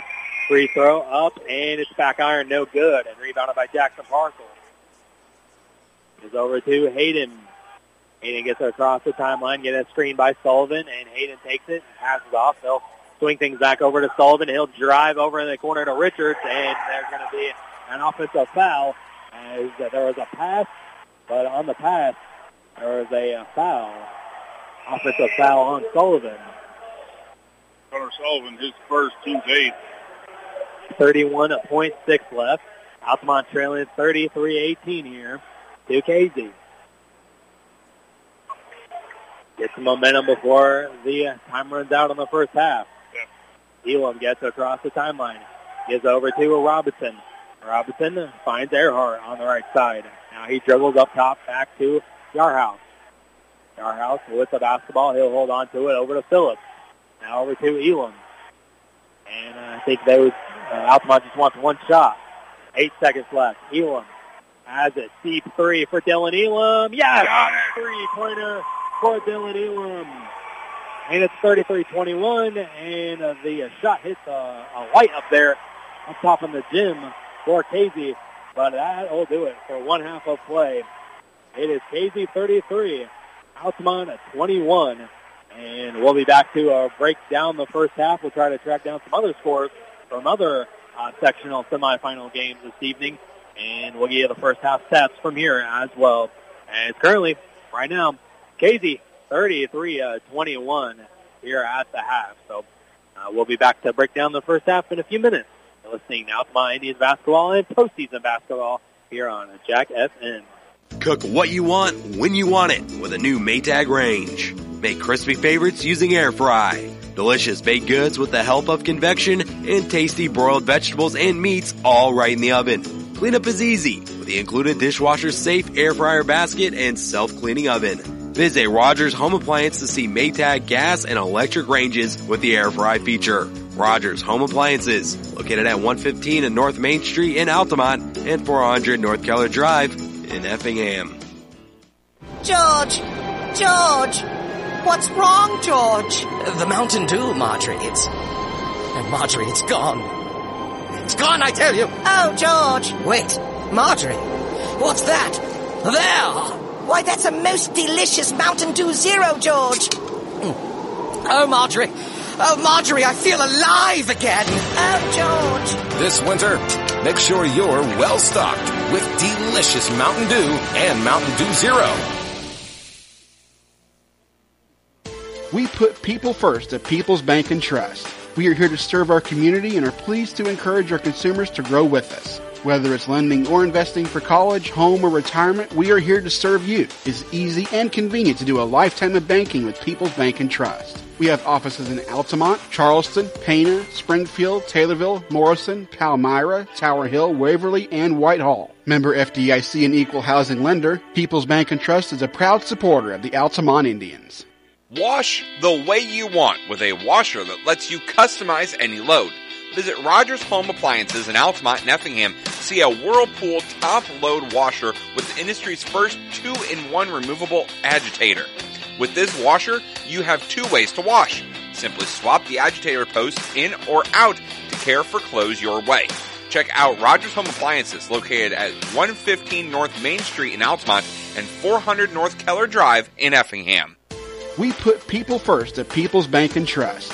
free throw up and it's back iron, no good, and rebounded by Jackson Parcel. Is over to Hayden. Hayden gets across the timeline, get a screen by Sullivan, and Hayden takes it and passes off. They'll swing things back over to Sullivan. He'll drive over in the corner to Richards, and there's going to be an offensive foul as there was a pass, but on the pass, there was a uh, foul, offensive foul on Sullivan. Connor Sullivan, his first team's eighth. 31.6 left. Altamont trailing 33-18 here to Casey. Get some momentum before the time runs out on the first half. Elam gets across the timeline. Gives over to Robinson. Robinson finds Earhart on the right side. Now he dribbles up top back to Yarhouse. Yarhouse with the basketball. He'll hold on to it over to Phillips. Now over to Elam. And I think those uh, Altamont just wants one shot. Eight seconds left. Elam has a deep three for Dylan Elam. Yes! Three-pointer for Dylan Elam. And it's 33-21, and the uh, shot hits uh, a light up there up top in the gym for Casey. But that will do it for one half of play. It is Casey 33, Altamont 21. And we'll be back to uh, break down the first half. We'll try to track down some other scores from other uh, sectional semifinal games this evening. And we'll give you the first half stats from here as well. And currently, right now, Casey 33-21 here at the half. So uh, we'll be back to break down the first half in a few minutes. You're listening now to my Indians basketball and postseason basketball here on Jack FM. Cook what you want when you want it with a new Maytag range. Make crispy favorites using air fry. Delicious baked goods with the help of convection and tasty broiled vegetables and meats all right in the oven. Cleanup is easy with the included dishwasher safe air fryer basket and self-cleaning oven. Visit Rogers Home Appliance to see Maytag gas and electric ranges with the air fry feature. Rogers Home Appliances, located at 115 and North Main Street in Altamont and 400 North Keller Drive in Effingham. George! George! What's wrong, George? The Mountain Dew, Marjorie. It's. And Marjorie, it's gone. It's gone, I tell you! Oh, George! Wait, Marjorie! What's that? There! Why, that's a most delicious Mountain Dew Zero, George! Hmm. Oh, Marjorie! Oh, Marjorie, I feel alive again! Oh, George! This winter, make sure you're well stocked with delicious Mountain Dew and Mountain Dew Zero. We put people first at People's Bank and Trust. We are here to serve our community and are pleased to encourage our consumers to grow with us. Whether it's lending or investing for college, home, or retirement, we are here to serve you. It's easy and convenient to do a lifetime of banking with People's Bank and Trust. We have offices in Altamont, Charleston, Pana, Springfield, Taylorville, Morrison, Palmyra, Tower Hill, Waverly, and Whitehall. Member FDIC and equal housing lender, People's Bank and Trust is a proud supporter of the Altamont Indians. Wash the way you want with a washer that lets you customize any load. Visit Rogers Home Appliances in Altamont and Effingham see a Whirlpool top load washer with the industry's first two-in-one removable agitator. With this washer, you have two ways to wash. Simply swap the agitator post in or out to care for clothes your way. Check out Rogers Home Appliances located at 115 North Main Street in Altamont and 400 North Keller Drive in Effingham. We put people first at People's Bank and Trust.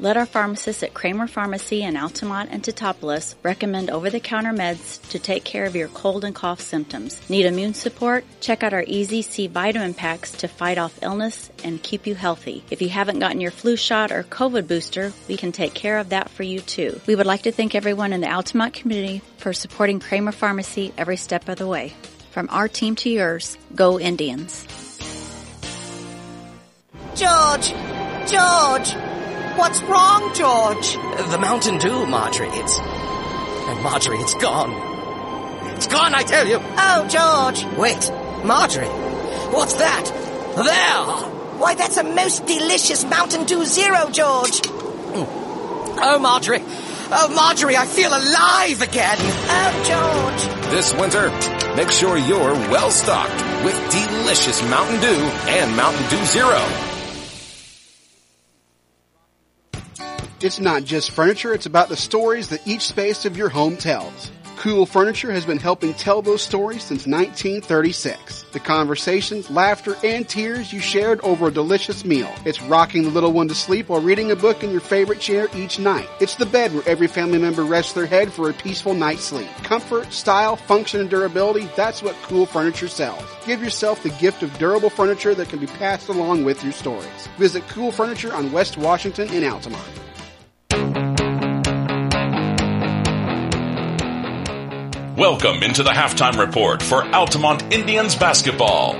Let our pharmacists at Kramer Pharmacy in Altamont and Teutopolis recommend over-the-counter meds to take care of your cold and cough symptoms. Need immune support? Check out our Easy C vitamin packs to fight off illness and keep you healthy. If you haven't gotten your flu shot or COVID booster, we can take care of that for you too. We would like to thank everyone in the Altamont community for supporting Kramer Pharmacy every step of the way. From our team to yours, go Indians. George! George! What's wrong, George? The Mountain Dew, Marjorie. It's. And Marjorie, it's gone. It's gone, I tell you! Oh, George! Wait, Marjorie! What's that? There! Why, that's a most delicious Mountain Dew Zero, George! Hmm. Oh, Marjorie. Oh, Marjorie, I feel alive again. Oh, George. This winter, make sure you're well stocked with delicious Mountain Dew and Mountain Dew Zero. It's not just furniture, it's about the stories that each space of your home tells. Cool Furniture has been helping tell those stories since 1936. The conversations, laughter, and tears you shared over a delicious meal. It's rocking the little one to sleep while reading a book in your favorite chair each night. It's the bed where every family member rests their head for a peaceful night's sleep. Comfort, style, function, and durability, that's what Cool Furniture sells. Give yourself the gift of durable furniture that can be passed along with your stories. Visit Cool Furniture on West Washington in Altamont. Welcome into the halftime report for Altamont Indians basketball.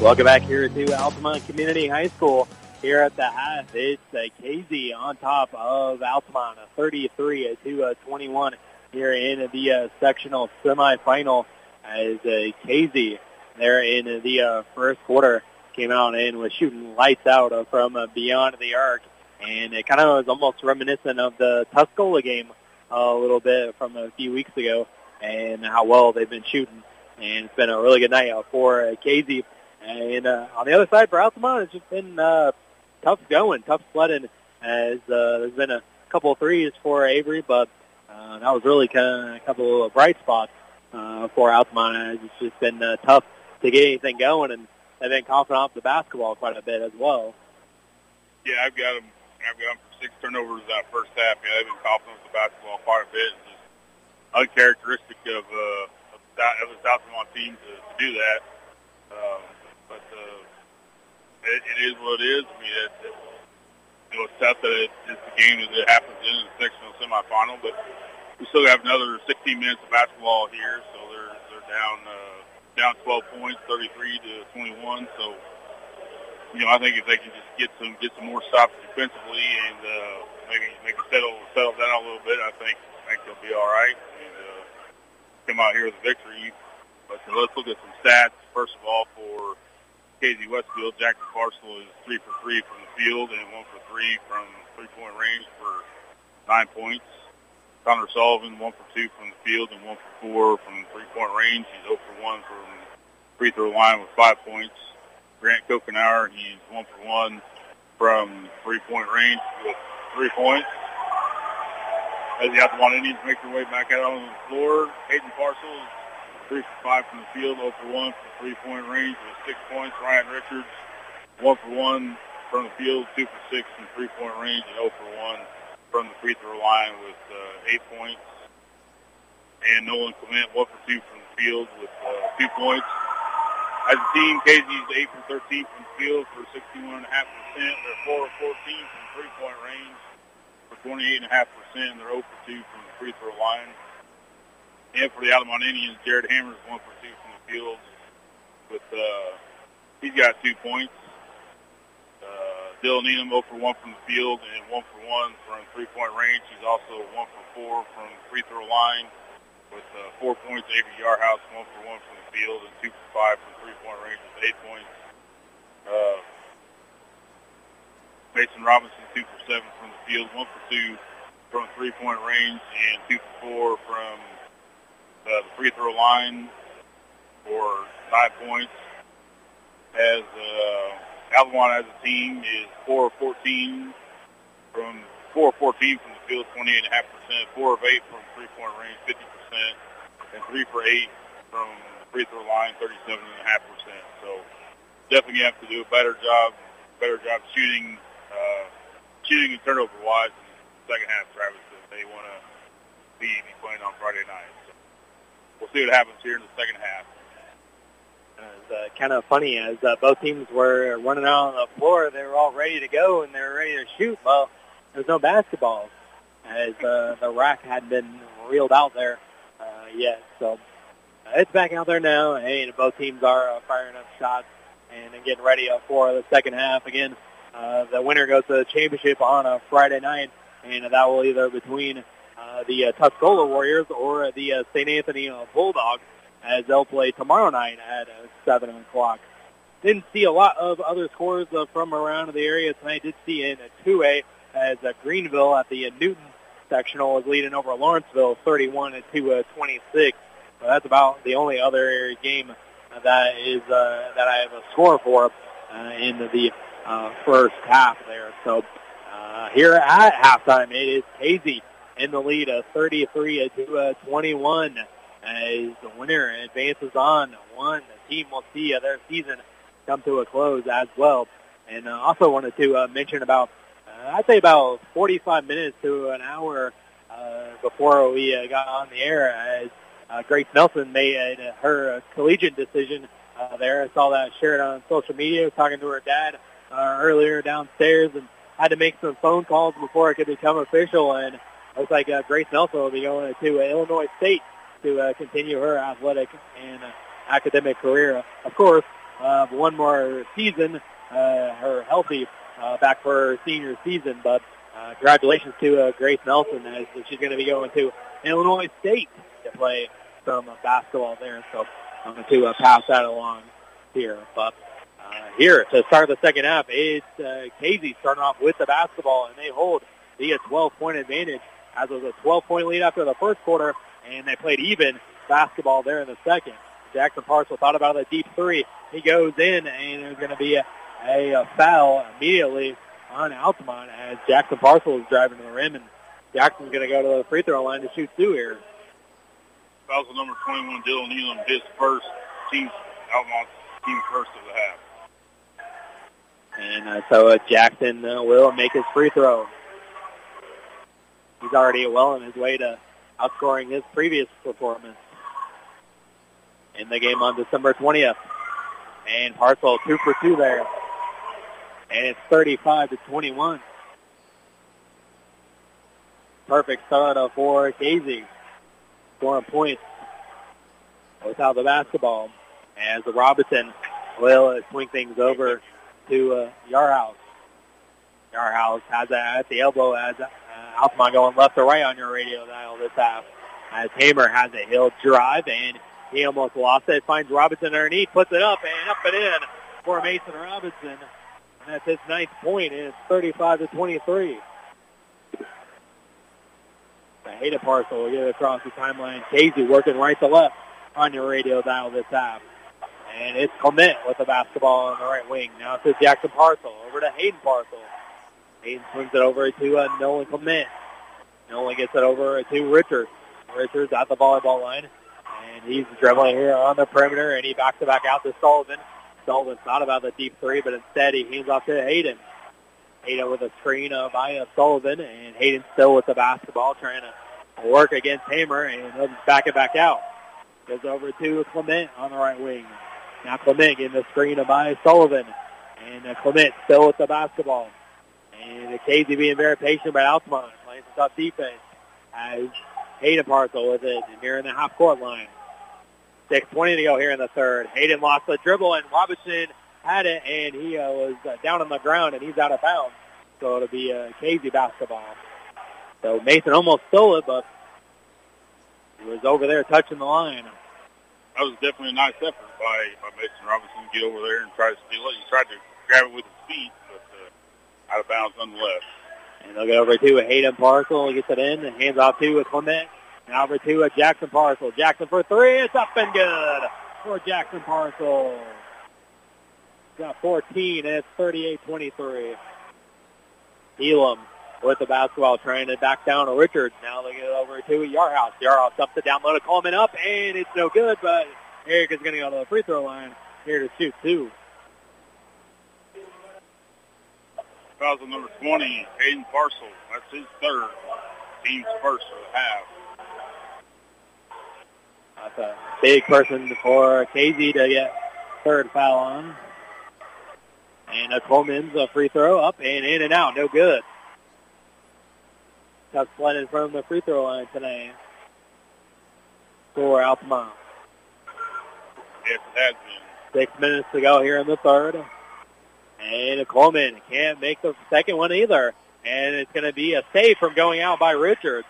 Welcome back here to Altamont Community High School. Here at the half, it's uh, Casey on top of Altamont, a 33 to uh, 21 here in the uh, sectional semifinal as uh, Casey there in the uh, first quarter came out and was shooting lights out uh, from uh, beyond the arc and it kind of was almost reminiscent of the Tuscola game a little bit from a few weeks ago, and how well they've been shooting. And it's been a really good night for uh, Casey. And uh, on the other side for Altamont, it's just been uh, tough going, tough sledding. As uh, there's been a couple of threes for Avery, but uh, that was really kind of a couple of bright spots uh, for Altamont. It's just been uh, tough to get anything going, and they've been coughing off the basketball quite a bit as well. Yeah, I've got them I've got them for six turnovers that first half. Yeah, they've been coughing with the basketball quite a bit. It's just uncharacteristic of uh, of, of the South team to, to do that. Um, but uh, it, it is what it is. I mean, it, it, you know, it's tough that it, it's the game that it happens in the sectional semifinal, but we still have another 16 minutes of basketball here, so they're they're down uh, down 12 points, 33 to 21. So you know, I think if they can just get some get some more stops defensively and uh, maybe maybe settle settle down a little bit, I think I think they'll be all right and uh, come out here with a victory. But so let's look at some stats. First of all, for Casey Westfield, Jackson Parcel is three for three from the field and one for three from three point range for nine points. Connor Sullivan, one for two from the field and one for four from three point range. He's 0 for one from free throw line with five points. Grant Kokenauer. He's one for one from three-point range with three points. As the Altamont Indians make their way back out on the floor, Hayden Parcels, three for five from the field, 0 for one from three-point range with six points. Ryan Richards, one for one from the field, two for six from three-point range, and 0 for one from the free throw line with uh, eight points. And Nolan Clement, one for two from the field with uh, two points. As a team, Casey's 8 from 13 from the field for 61.5%. They're 4 of 14 from three-point range for 28.5%. They're 0 for 2 from the free throw line. And for the Altamont Indians, Jared Hamers 1 for 2 from the field with, uh, he's got two points. Dylan Elam 0 for 1 from the field and 1 for 1 from three-point range. He's also 1 for 4 from free throw line with uh, four points. Avery Yarhouse, one for one from the field, and two for five from three-point range with eight points. Uh, Mason Robinson, two for seven from the field, one for two from three-point range, and two for four from uh, the free throw line for nine points. As uh, Altamont as a team is four of 14 from four of 14 from the field, 28.5%, four of eight from three-point range, 50 percent, and three for eight from the free throw line, thirty-seven and a half percent. So definitely have to do a better job, better job shooting, uh, shooting and turnover wise in the second half. Travis, if they want to be, be playing on Friday night. So we'll see what happens here in the second half. It's uh, kind of funny as uh, both teams were running out on the floor. They were all ready to go and they were ready to shoot. Well, there's no basketballs as uh, the rack had been reeled out there uh, yet. So uh, it's back out there now, and both teams are uh, firing up shots and getting ready uh, for the second half. Again, uh, the winner goes to the championship on a Friday night, and that will either between uh, the uh, Tuscola Warriors or the uh, St. Anthony uh, Bulldogs as they'll play tomorrow night at uh, 7 o'clock. didn't see a lot of other scores uh, from around the area tonight. Did see in a 2A as uh, Greenville at the uh, Newton sectional is leading over Lawrenceville 31 to uh, 26. So that's about the only other game that is uh, that I have a score for uh, in the uh, first half there. So uh, here at halftime, it is Casey in the lead, uh, 33 to uh, 21. As the winner advances on one the team will see uh, their season come to a close as well. And uh, also wanted to uh, mention about, uh, I'd say about 45 minutes to an hour uh, before we uh, got on the air as uh, Grace Nelson made uh, her uh, collegiate decision uh, there. I saw that shared on social media. Was talking to her dad uh, earlier downstairs and had to make some phone calls before it could become official. And looks like uh, Grace Nelson will be going to Illinois State to uh, continue her athletic and uh, academic career. Of course, uh, one more season, uh, her healthy uh, back for her senior season. But uh, congratulations to uh, Grace Nelson as she's going to be going to Illinois State to play some uh, basketball there. So I'm going to uh, pass that along here. But uh, here to start the second half, it's uh, Casey starting off with the basketball, and they hold the 12-point advantage as it was a 12-point lead after the first quarter, and they played even basketball there in the second. Jackson Parcel thought about a deep three. He goes in, and there's going to be a, a, foul immediately on Altamont as Jackson Parcel is driving to the rim, and Jackson's going to go to the free throw line to shoot two here. Fouls number 21, Dylan Elam, his first team, Altamont's team first of the half. And uh, so uh, Jackson uh, will make his free throw. He's already well on his way to outscoring his previous performance in the game on December 20th. And Parcel two for two there. And it's 35 to 21. Perfect start for Casey. Scoring points without the basketball. As the Robinson will swing things over to uh, Yarhouse. Yarhouse has that at the elbow as Altamont going left or right on your radio dial this half. As Hamer has a hill drive and he almost lost it. Finds Robinson underneath, puts it up and up and in for Mason Robinson. And that's his ninth point, and it's 35 to 23. The Hayden Parcel will get it across the timeline. Casey working right to left on your radio dial this half. And it's Clement with the basketball on the right wing. Now it's to Jackson Parcel. Over to Hayden Parcel. Hayden swings it over to uh, Nolan Clement. Nolan gets it over to Richards. Richards at the volleyball line. And he's dribbling here on the perimeter, and he backs it back out to Sullivan. Sullivan thought about the deep three, but instead he hands off to Hayden. Hayden with a screen uh, by uh, Sullivan, and Hayden still with the basketball, trying to work against Hamer, and he'll back it back out. Goes over to Clement on the right wing. Now Clement getting the screen by Sullivan. And uh, Clement still with the basketball. And Casey being very patient by Altamont, playing some tough defense. As Hayden Parcel with it here in the half court line. 6.20 to go here in the third. Hayden lost the dribble, and Robinson had it, and he uh, was uh, down on the ground, and he's out of bounds. So it'll be a Casey basketball. So Mason almost stole it, but he was over there touching the line. That was definitely a nice effort by, by Mason Robinson to get over there and try to steal it. He tried to grab it with his feet, uh, out of bounds nonetheless. And they'll get over to Hayden Parcel. He gets it in and hands off to Clement. Now over to a Jackson Parcel. Jackson for three. It's up and good for Jackson Parcel. Got 14, and it's 38-23. Elam with the basketball trying to back down to Richards. Now they get it over to Yarhouse. Yarhouse up the down low to Coleman up, and it's no good, but Eric is going to go to the free throw line here to shoot two. Fouls on number 20, Hayden Parcel. That's his third. Team's first for the half. That's a big person for Casey to get third foul on. And a Coleman's a free throw up and in and out. No good. Tough sledding from the free throw line tonight for Altamont. Yes, it has been. Six minutes to go here in the third. And Coleman can't make the second one either. And it's going to be a save from going out by Richards.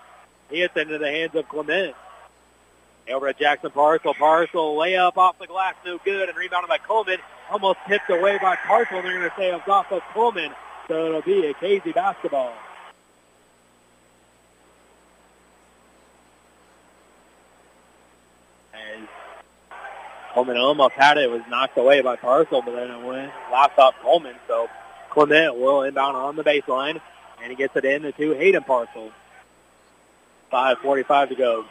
He hits into the hands of Clement. Over at Jackson Parcel. Parcel layup off the glass, no good, and rebounded by Coleman. almost tipped away by Parcel. They're going to say it was off of Coleman, so it'll be a Casey basketball. As Coleman almost had it. It was knocked away by Parcel, but then it went last off Coleman. So Clement will inbound on the baseline, and he gets it in to Hayden Parcel. 5.45 to go.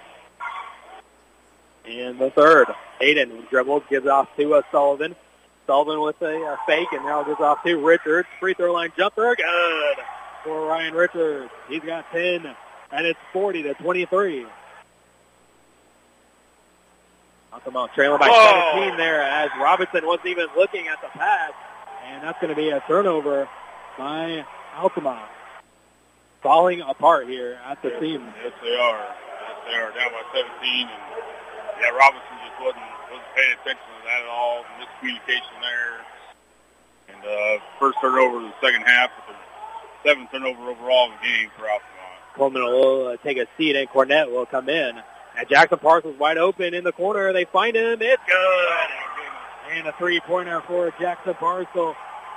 In the third, Hayden dribbles, gives off to uh, Sullivan. Sullivan with a uh, fake, and now gives off to Richards. Free throw line jumper, good for Ryan Richards. He's got 10, and it's 40 to 23. Altamont trailing by Whoa. 17 there as Robinson wasn't even looking at the pass, and that's going to be a turnover by Altamont. Falling apart here at the seam. Yes, they are. Yes, they are down by 17, and yeah, Robinson just wasn't wasn't paying attention to that at all. Miscommunication there, and uh, first turnover of the second half, but the seventh turnover overall in the game for Altamont. Coleman will uh, take a seat, and Cornett will come in. And Jackson Parcel wide open in the corner. They find him. It's good. And a three-pointer for Jackson Parcel.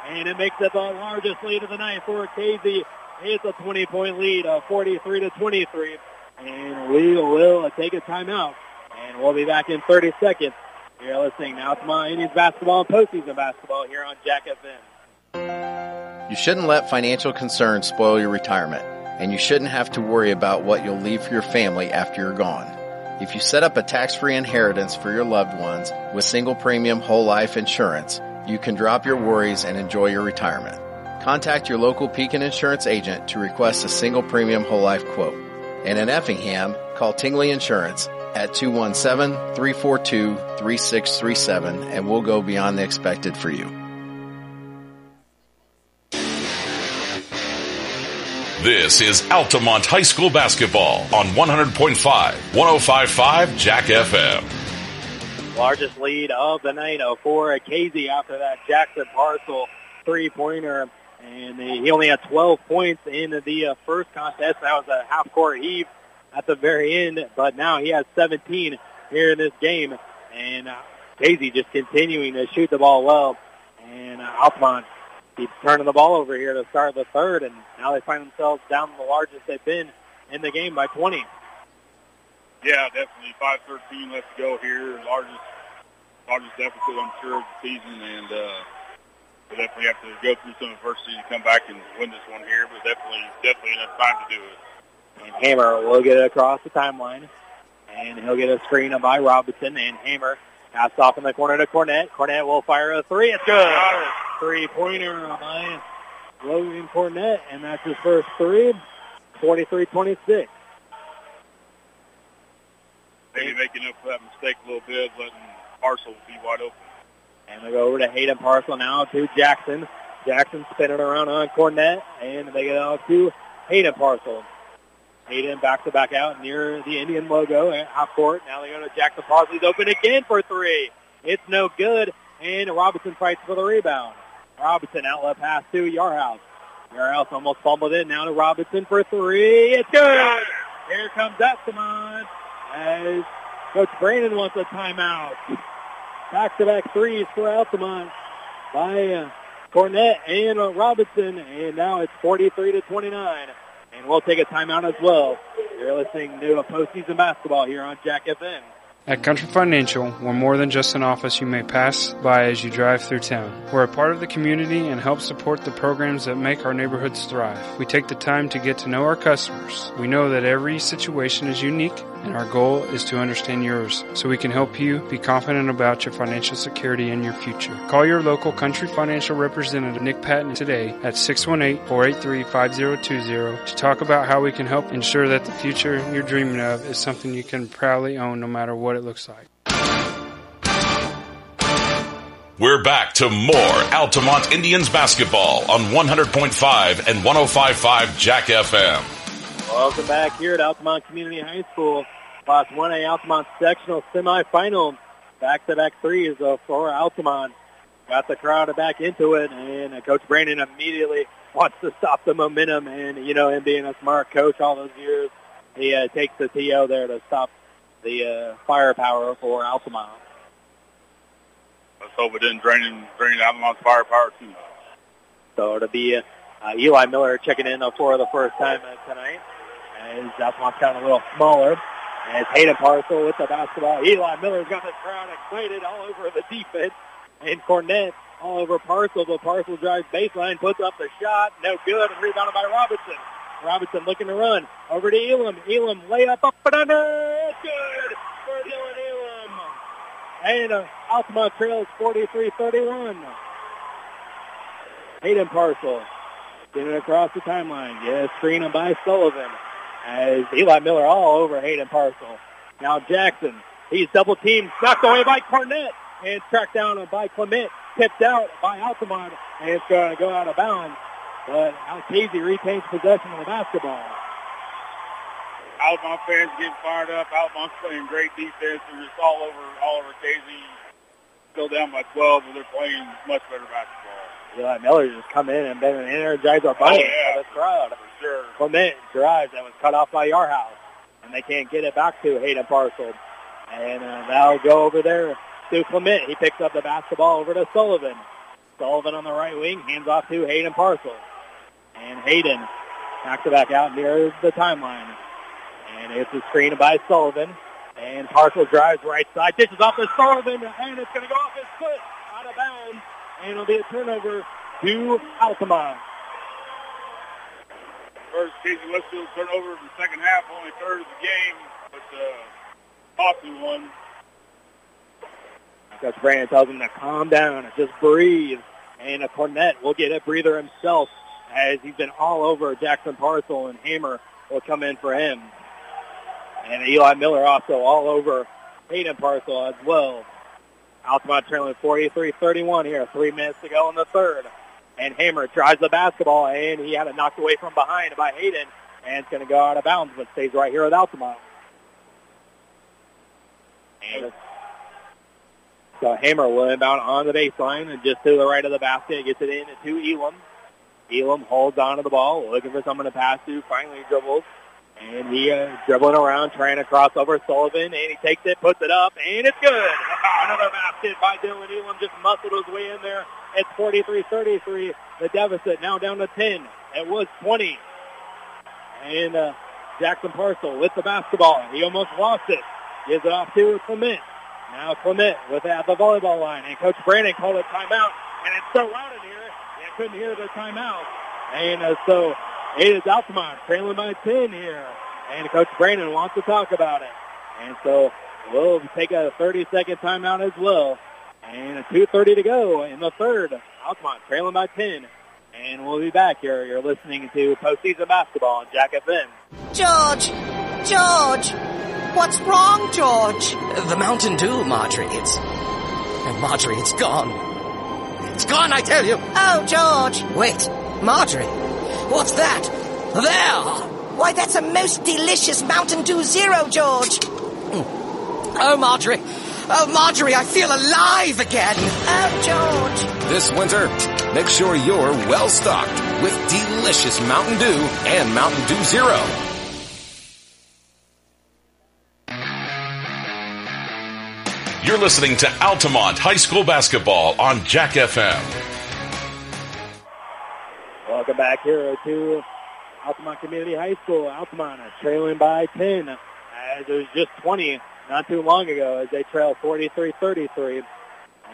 And it makes it the largest lead of the night for Casey. It's a 20-point lead of 43 to 23. And we will take a timeout. And we'll be back in 30 seconds. You're listening now to my Indians basketball and postseason basketball here on Jack FM. You shouldn't let financial concerns spoil your retirement, and you shouldn't have to worry about what you'll leave for your family after you're gone. If you set up a tax-free inheritance for your loved ones with single premium whole life insurance, you can drop your worries and enjoy your retirement. Contact your local Pekin Insurance agent to request a single premium whole life quote. And in Effingham, call Tingley Insurance at 217-342-3637 and we'll go beyond the expected for you. This is Altamont High School basketball on 100.5, 105.5 Jack FM. Largest lead of the night for Casey after that Jackson Parcel three-pointer. And he only had 12 points in the uh, first contest. That was a half-court heave at the very end. But now he has 17 here in this game. And uh, Casey just continuing to shoot the ball well. And uh, Altamont keeps turning the ball over here to start the third. And now they find themselves down the largest they've been in the game by 20. Yeah, definitely. 5-13 left to go here. Largest, largest deficit, I'm sure, of the season. And uh, we definitely have to go through some adversity to come back and win this one here. But definitely, definitely enough time to do it. And Hamer will get it across the timeline. And he'll get a screen by Robinson. And Hamer pass off in the corner to Cornett. Cornett will fire a three. It's good. Three-pointer by Logan Cornett. And that's his first three. 43-26. Maybe making up for that mistake a little bit, letting Parcel be wide open. And they go over to Hayden Parcel now to Jackson. Jackson spinning around on Cornett. And they get out to Hayden Parcel. Hayden back to back out near the Indian logo at half court. Now they go to Jackson open again for three. It's no good. And Robinson fights for the rebound. Robinson outlet pass to Yarhouse. Yarhouse almost fumbled it. Now to Robinson for three. It's good. Here comes Estamon as Coach Brannon wants a timeout. Back-to-back threes for Altamont by uh, Cornett and Robinson. And now it's 43 to 29 and we'll take a timeout as well. You're listening to a postseason basketball here on Jack FM. At Country Financial, we're more than just an office you may pass by as you drive through town. We're a part of the community and help support the programs that make our neighborhoods thrive. We take the time to get to know our customers. We know that every situation is unique, and our goal is to understand yours so we can help you be confident about your financial security and your future. Call your local Country Financial representative, Nick Patton, today at 618-483-5020 to talk about how we can help ensure that the future you're dreaming of is something you can proudly own no matter what it looks like. We're back to more Altamont Indians basketball on 100.5 and 105.5 Jack FM. Welcome back here at Altamont Community High School. Class 1A Altamont sectional semifinal. Back-to-back threes for Altamont. Got the crowd back into it, and uh, Coach Brannon immediately wants to stop the momentum. And, you know, him being a smart coach all those years, he uh, takes the TO there to stop the uh, firepower for Altamont. let's hope it didn't drain drain Altamont's firepower too much. So it'll be uh, Eli Miller checking in for the first time uh, tonight. As Altamont's gotten a little smaller. As Hayden Parcel with the basketball. Eli Miller's got the crowd excited all over the defense. And Cornett all over Parcel, but Parcel drives baseline, puts up the shot. No good. And rebounded by Robinson. Robinson looking to run. Over to Elam. Elam layup up and under. Good for Dylan Elam. And uh, Altamont trails 43-31. Hayden Parcel getting across the timeline. Yeah, screen by Sullivan as Eli Miller all over Hayden Parcel. Now Jackson, he's double teamed, knocked away by Cornett, and tracked down by Clement, tipped out by Altamont, and it's going to go out of bounds. But Alcasey retains possession of the basketball. Altamont fans getting fired up. Altamont's playing great defense. They're just all over, all over Casey. Still down by 12, but they're playing much better basketball. Eli Miller just come in and been an energizer bunny Oh, yeah. for the crowd. For sure. Clement drives that was cut off by Yarhouse, and they can't get it back to Hayden Parcel. And uh, that'll go over there to Clement. He picks up the basketball over to Sullivan. Sullivan on the right wing, hands off to Hayden Parcel. And Hayden knocks it back out near the timeline. And it's a screen by Sullivan. And Parcel drives right side, dishes off to Sullivan, and it's going to go off his foot out of bounds. And it'll be a turnover to Altamont. First Casey Westfield turnover in the second half, only third of the game, but uh, costly one. Coach Brannon tells him to calm down and just breathe. And a Cornett will get a breather himself as he's been all over Jackson Parcel and Hamer will come in for him. And Eli Miller also all over Hayden Parcel as well. Altamont trailing 43-31 here, three minutes to go in the third. And Hamer tries the basketball, and he had it knocked away from behind by Hayden, and it's going to go out of bounds, but stays right here with Altamont. And so Hamer will inbound on the baseline and just to the right of the basket, gets it in to Elam. Elam holds on to the ball, looking for someone to pass to, finally dribbles. And he uh, dribbling around, trying to cross over Sullivan, and he takes it, puts it up, and it's good. Another basket by Dylan Elam, just muscled his way in there. It's 43-33. The deficit now down to 10. It was 20. And uh, Jackson Parcel with the basketball. He almost lost it. Gives it off to Clement. Now Clement with it at the volleyball line. And Coach Brannon called a timeout. And it's so loud in here, couldn't hear the timeout. And uh, so it is Altamont trailing by 10 here. And Coach Brannon wants to talk about it. And so we'll take a 30-second timeout as well. And 2.30 to go in the third. Altamont trailing by 10. And we'll be back here. You're listening to postseason basketball on Jack FM. George! George! What's wrong, George? The Mountain Dew, Marjorie. It's. And Marjorie, it's gone. It's gone, I tell you. Oh, George! Wait, Marjorie. What's that? There! Why, that's a most delicious Mountain Dew Zero, George! Hmm. Oh, Marjorie. Oh, Marjorie, I feel alive again. Oh, George! This winter, make sure you're well stocked with delicious Mountain Dew and Mountain Dew Zero. You're listening to Altamont High School Basketball on Jack FM. Welcome back here to Altamont Community High School. Altamont is trailing by 10 as it was just 20 not too long ago as they trail 43-33.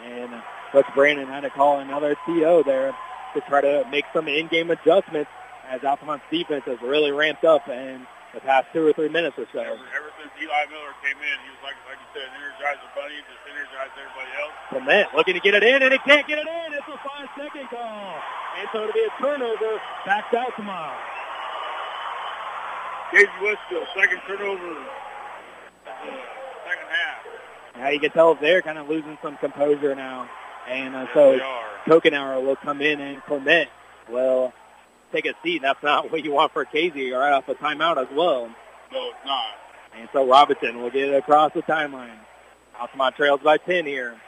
And Coach Brannon had to call another TO there to try to make some in-game adjustments as Altamont's defense has really ramped up in the past two or three minutes or so. Ever, ever since Eli Miller came in, he was like, like you said, an energizer bunny, just energized everybody else. Clement looking to get it in, and he can't get it in. It's a five-second call. And so it'll be a turnover back to Altamont. Casey Westfield, second turnover, second half. Now you can tell they're kind of losing some composure now. And uh, so They are. Kokenauer will come in and Clement will take a seat. That's not what you want for Casey right off the timeout as well. No, it's not. And so Robinson will get it across the timeline. Altamont trails by 10 here.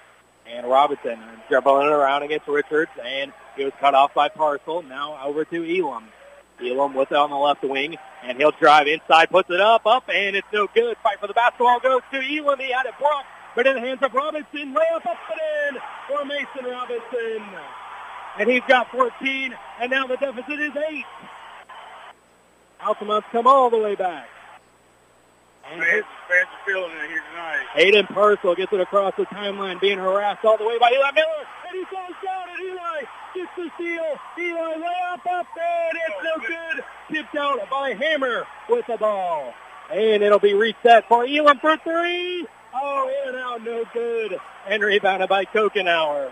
And Robinson dribbling it around against Richards, and he was cut off by Parcel. Now over to Elam. Elam with it on the left wing, and he'll drive inside, puts it up, up, and it's no good. Fight for the basketball goes to Elam. He had it blocked but in the hands of Robinson. Layup up and in for Mason Robinson. And he's got 14, and now the deficit is 8. Altamont's come all the way back. Fans, fans feeling it here tonight. Hayden Parcel gets it across the timeline, being harassed all the way by Eli Miller, and he falls down, and Eli gets the steal. Eli layup up, up and it's no good. Tipped out by Hamer with the ball. And it'll be reset for Elam for three. Oh, in and out, no good. And rebounded by Kokenauer.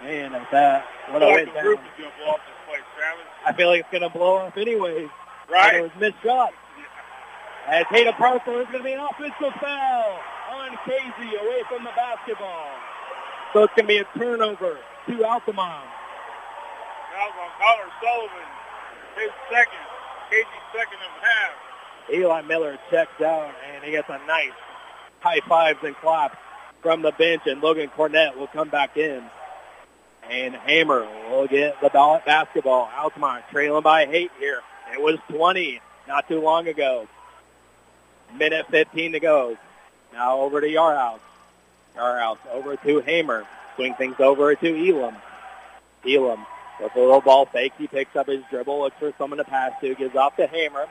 Man, at that, what a way down. is going to blow off this place, Travis. I feel like it's going to blow up anyways. Right. It was missed shot. As Tatum Parcel is going to be an offensive foul on Casey away from the basketball. So it's going to be a turnover to Altamont. Fouls on Connor Sullivan. His second. Casey's second of the half. Eli Miller checks out, and he gets a nice high fives and claps from the bench, and Logan Cornett will come back in. And Hamer will get the ball at basketball. Altamont trailing by eight here. It was 20 not too long ago. Minute 15 to go. Now over to Yarhouse. Yarhouse over to Hamer. Swing things over to Elam. Elam with a little ball fake. He picks up his dribble, looks for someone to pass to, gives off to Hamer.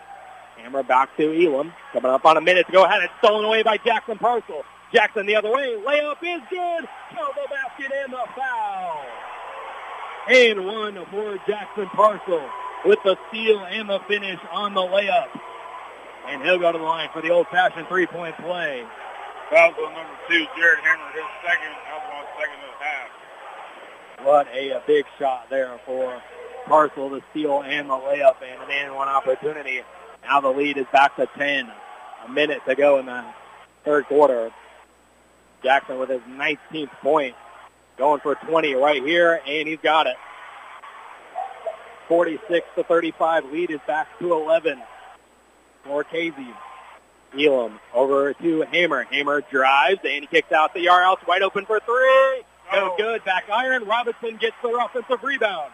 Hamer back to Elam. Coming up on a minute to go. Had it stolen away by Jackson Parcel. Jackson the other way. Layup is good. Elbow basket and the foul. And one for Jackson Parcel with the steal and the finish on the layup. And he'll go to the line for the old-fashioned three-point play. Fouls on number two. Jared Hamer, his second. Altamont second of the half. What a, a big shot there for Parcel, the steal and the layup, and an and one opportunity. Now the lead is back to 10. A minute to go in the third quarter. Jackson with his 19th point, going for 20 right here, and he's got it. 46 to 35. Lead is back to 11 for Casey. Elam over to Hamer. Hamer drives and he kicks out the yard out wide open for three. No good. Back iron. Robinson gets the offensive rebound.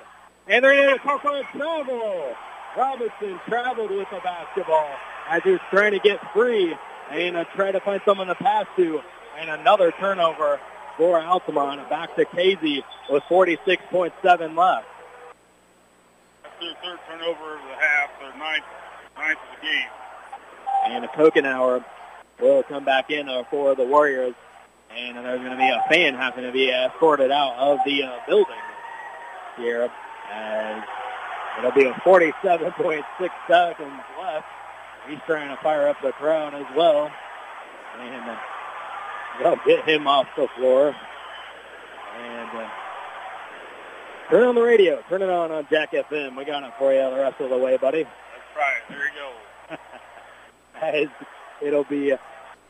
And they're in a for a travel. Robinson traveled with the basketball as he was trying to get free and uh, try to find someone to pass to. And another turnover for Altamont. Back to Casey with 46.7 left. That's their third turnover of the half. Their ninth, ninth of the game. And a Kokenauer will come back in uh, for the Warriors. And there's going to be a fan having to be escorted out of the uh, building here as it'll be a 47.6 seconds left. He's trying to fire up the crowd as well. And uh, they'll get him off the floor. And uh, turn on the radio. Turn it on on Jack FM. We got it for you the rest of the way, buddy. Right. There you go. [LAUGHS] it'll be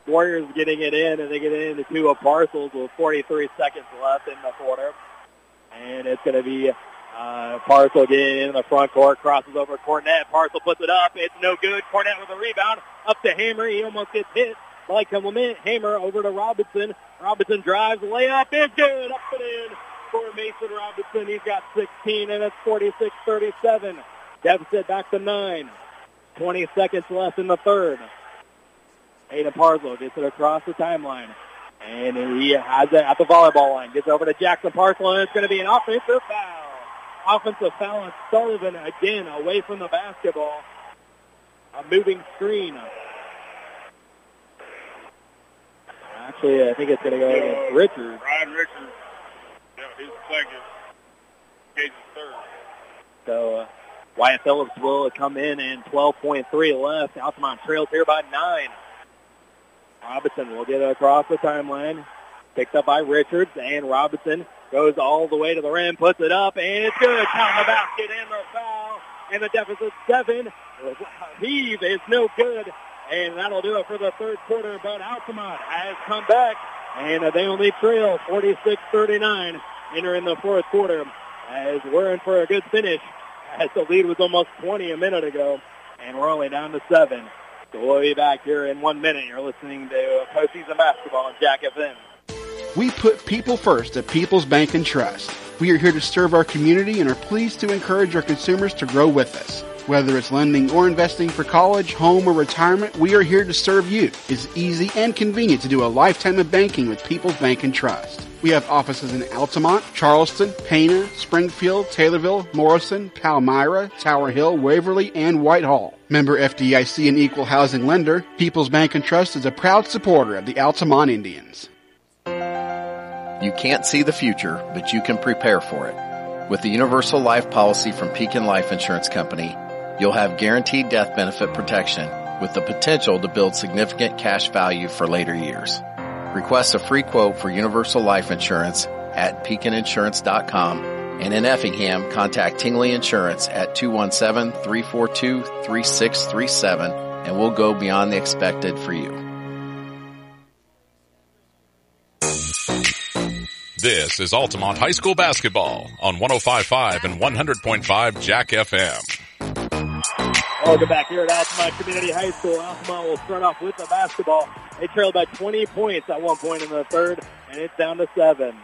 Warriors getting it in, and they get it into two of parcels with 43 seconds left in the quarter. And it's going to be uh, Parcel getting in the front court, crosses over Cornett. Parcel puts it up. It's no good. Cornett with a rebound. Up to Hamer. He almost gets hit by Clement. Hamer over to Robinson. Robinson drives. Layup is good. Up and in for Mason Robinson. He's got 16, and it's 46-37. Deficit back to nine. 20 seconds left in the third. Hayden Parcel gets it across the timeline. And he has it at the volleyball line. Gets over to Jackson Parcel, and it's going to be an offensive foul. Offensive foul on Sullivan again away from the basketball. A moving screen. Actually, I think it's going to go against Richards. Ryan Richards. Yeah, his second. Casey's third. So uh, Wyatt Phillips will come in and 12.3 left. Altamont trails here by nine. Robinson will get across the timeline. Picked up by Richards, and Robinson goes all the way to the rim, puts it up, and it's good. Count the basket and the foul, and the deficit seven. Heave is no good, and that'll do it for the third quarter. But Altamont has come back, and they only trail 46-39 entering the fourth quarter as we're in for a good finish as the lead was almost 20 a minute ago, and we're only down to seven. So we'll be back here in one minute. You're listening to postseason basketball on Jack FM. We put people first at People's Bank and Trust. We are here to serve our community and are pleased to encourage our consumers to grow with us. Whether it's lending or investing for college, home, or retirement, we are here to serve you. It's easy and convenient to do a lifetime of banking with People's Bank and Trust. We have offices in Altamont, Charleston, Pana, Springfield, Taylorville, Morrison, Palmyra, Tower Hill, Waverly, and Whitehall. Member FDIC and equal housing lender, People's Bank and Trust is a proud supporter of the Altamont Indians. You can't see the future, but you can prepare for it. With the Universal Life Policy from Pekin Life Insurance Company, you'll have guaranteed death benefit protection with the potential to build significant cash value for later years. Request a free quote for universal life insurance at pekininsurance.com and in Effingham, contact Tingley Insurance at 217-342-3637 and we'll go beyond the expected for you. This is Altamont High School basketball on 105.5 and 100.5 Jack FM. Welcome back here at Altamont Community High School. Altamont will start off with the basketball. They trailed by 20 points at one point in the third, and it's down to seven.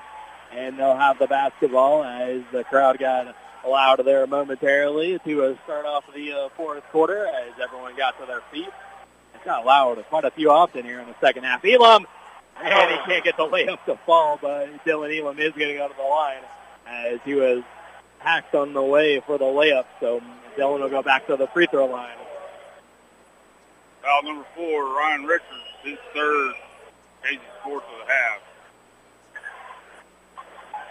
And they'll have the basketball as the crowd got allowed there momentarily to uh, start off the uh, fourth quarter as everyone got to their feet. It got loud quite a few often here in the second half. Elam, and he can't get the layup to fall, but Dylan Elam is getting out of the line as he was hacked on the way for the layup. So Dylan will go back to the free throw line. Foul number four, Ryan Richards, his third, Casey's fourth of the half.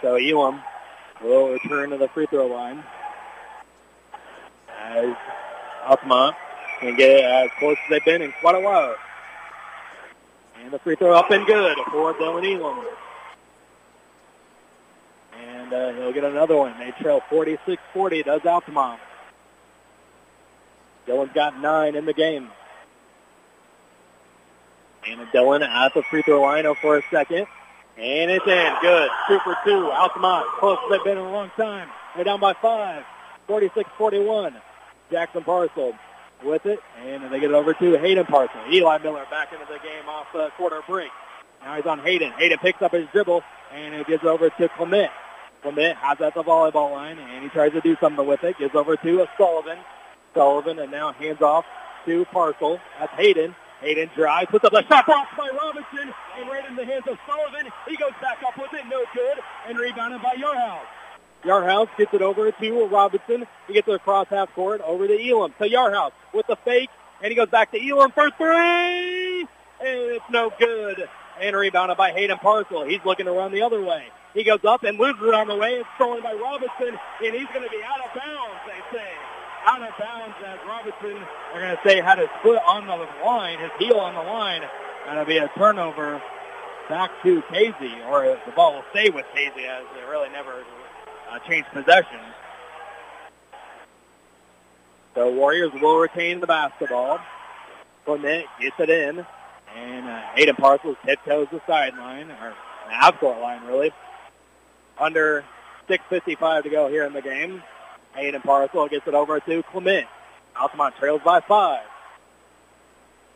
So Elam will return to the free throw line as Altamont can get as close as they've been in quite a while. And the free throw up and good for Dylan Elam. And uh, he'll get another one. They trail 46-40, does Altamont. Dylan's got nine in the game. And Dylan at the free throw line oh, for a second. And it's in. Good. Two for two. Altamont. Close they've been in a long time. They're down by five. 46-41. Jackson Parcel with it. And they get it over to Hayden Parcel. Eli Miller back into the game off the quarter break. Now he's on Hayden. Hayden picks up his dribble. And it gives over to Clement. Clement has at the volleyball line. And he tries to do something with it. Gives over to Sullivan. Sullivan and now hands off to Parcel. That's Hayden. Hayden drives, puts up a shot blocked by Robinson, and right in the hands of Sullivan. He goes back up with it, no good, and rebounded by Yarhouse. Yarhouse gets it over to Robinson. He gets it across half court over to Elam. So Yarhouse with the fake, and he goes back to Elam for three, and it's no good. And rebounded by Hayden Parcel. He's looking to run the other way. He goes up and loses it on the way. It's stolen by Robinson, and he's going to be out of bounds, out of bounds as Robinson, they're going to say, had his foot on the line, his heel on the line. And it'll be a turnover back to Casey, or the ball will stay with Casey as they really never uh, changed possession. The Warriors will retain the basketball. Clement gets it in, and uh, Hayden Parcels tiptoes the sideline, or the half-court line, really. Under 6.55 to go here in the game. Hayden Parcel gets it over to Clement. Altamont trails by five.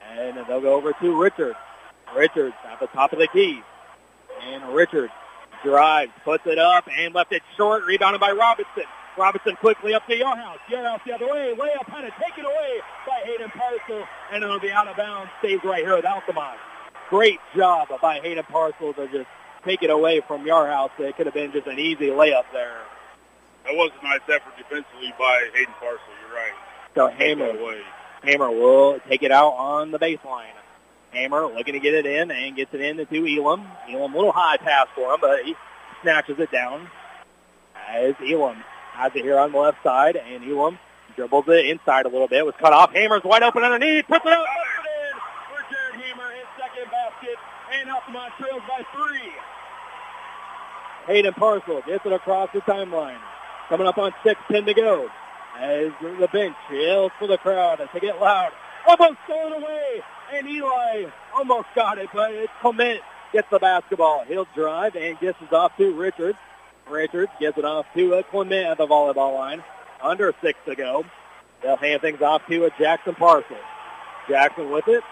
And they'll go over to Richards. Richards at the top of the key. And Richards drives, puts it up, and left it short, rebounded by Robinson. Robinson quickly up to Yarhouse. Yarhouse the other way. Layup had it taken away by Hayden Parcel, and it'll be out of bounds. Stays right here with Altamont. Great job by Hayden Parcel to just take it away from Yarhouse. It could have been just an easy layup there. That was a nice effort defensively by Hayden Parcel. You're right. So Hamer, Hamer will take it out on the baseline. Hamer looking to get it in and gets it in to Elam. Elam, a little high pass for him, but he snatches it down. As Elam has it here on the left side, and Elam dribbles it inside a little bit. Was cut off. Hamer's wide open underneath. Puts it out. Puts it in for Jared Hamer. His second basket, and Altamont trails by three. Hayden Parcel gets it across the timeline. Coming up on 6.10 to go. As the bench yells for the crowd as they get loud. Almost stolen away. And Eli almost got it, but it's Clement gets the basketball. He'll drive and gets it off to Richards. Richards gets it off to Clement at the volleyball line. Under six to go. They'll hand things off to a Jackson Parcels. Jackson with it.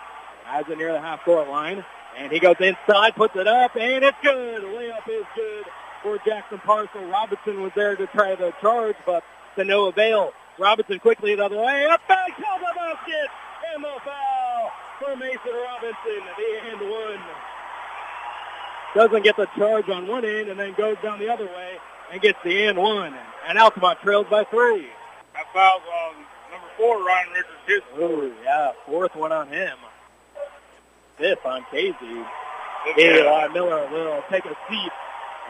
Has it near the half-court line. And he goes inside, puts it up, and it's good. Layup is good for Jackson Parcel. Robinson was there to try the charge, but to no avail. Robinson quickly the other way. Up back, top the basket, and the foul for Mason Robinson. The end one. Doesn't get the charge on one end and then goes down the other way and gets the end one. And Altamont trails by three. That foul's on number four, Ryan Richards. Oh, yeah, fourth one on him. Fifth on Casey. Eli Miller will take a seat,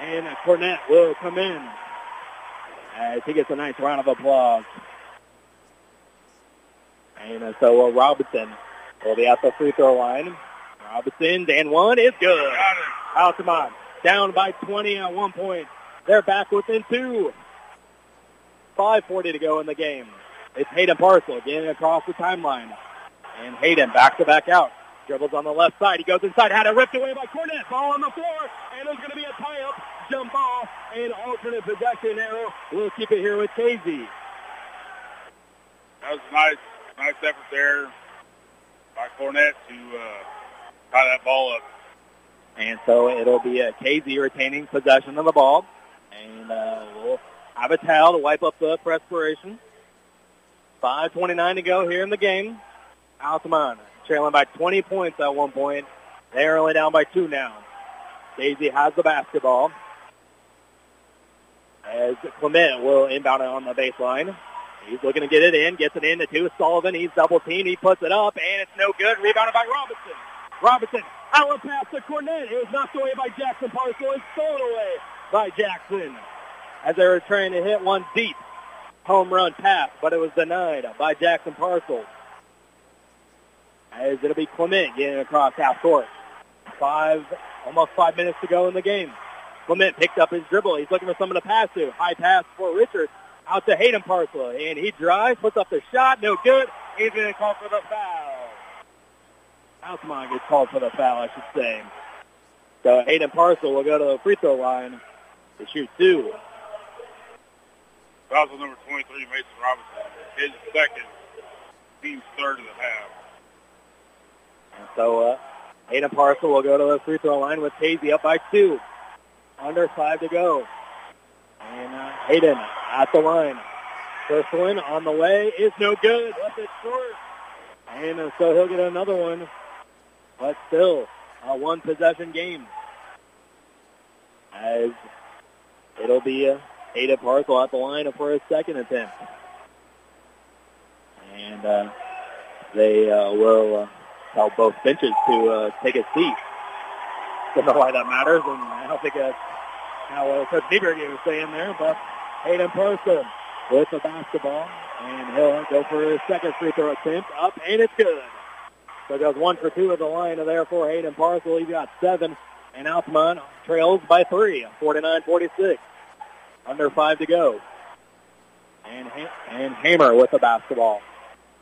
and Cornett will come in as he gets a nice round of applause. And uh, so uh, Robinson will be at the free throw line. Robinson, and one is good. Altamont down by 20 at one point. They're back within two. 5.40 to go in the game. It's Hayden Parcel getting across the timeline. And Hayden back to back out. Dribbles on the left side. He goes inside. Had it ripped away by Cornett. Ball on the floor. And there's going to be a tie-up. Jump ball. And alternate possession arrow. We'll keep it here with Casey. That was a nice, nice effort there by Cornett to uh, tie that ball up. And so it'll be a Casey retaining possession of the ball. And uh, we'll have a towel to wipe up the perspiration. 5.29 to go here in the game. Altamont trailing by 20 points at one point. They're only down by two now. Casey has the basketball. As Clement will inbound it on the baseline. He's looking to get it in, gets it in to two. Sullivan, he's double teamed. He puts it up, and it's no good. Rebounded by Robinson. Robinson, outlet pass to Cornett. It was knocked away by Jackson Parcel and stolen away by Jackson. As they were trying to hit one deep home run pass, but it was denied by Jackson Parcel. As it'll be Clement getting across half court. Five, almost five minutes to go in the game. Clement picked up his dribble. He's looking for someone to pass to. High pass for Richard out to Hayden Parcel. And he drives, puts up the shot. No good. He's going to call for the foul. Altamont gets called for the foul, I should say. So Hayden Parcel will go to the free throw line to shoot two. Foul number 23, Mason Robinson. His second, team's third of the half. And so uh, Hayden Parcel will go to the free throw line with Casey up by two. Under five to go. And uh, at the line. First one on the way is no good. Left it short. And uh, so he'll get another one. But still, a one possession game. As it'll be uh, Hayden Parcel at the line for his second attempt. And uh, they uh, will uh, tell both benches to uh, take a seat. Don't know why that matters, and I don't think that's how uh, Coach Nieberg was saying there, but Hayden Parcel with the basketball, and he'll go for his second free throw attempt, up, and it's good. So goes one for two at the line, and therefore Hayden Parcel, he's got seven, and Altamont trails by three, 49-46. Under five to go. And, and Hamer with the basketball.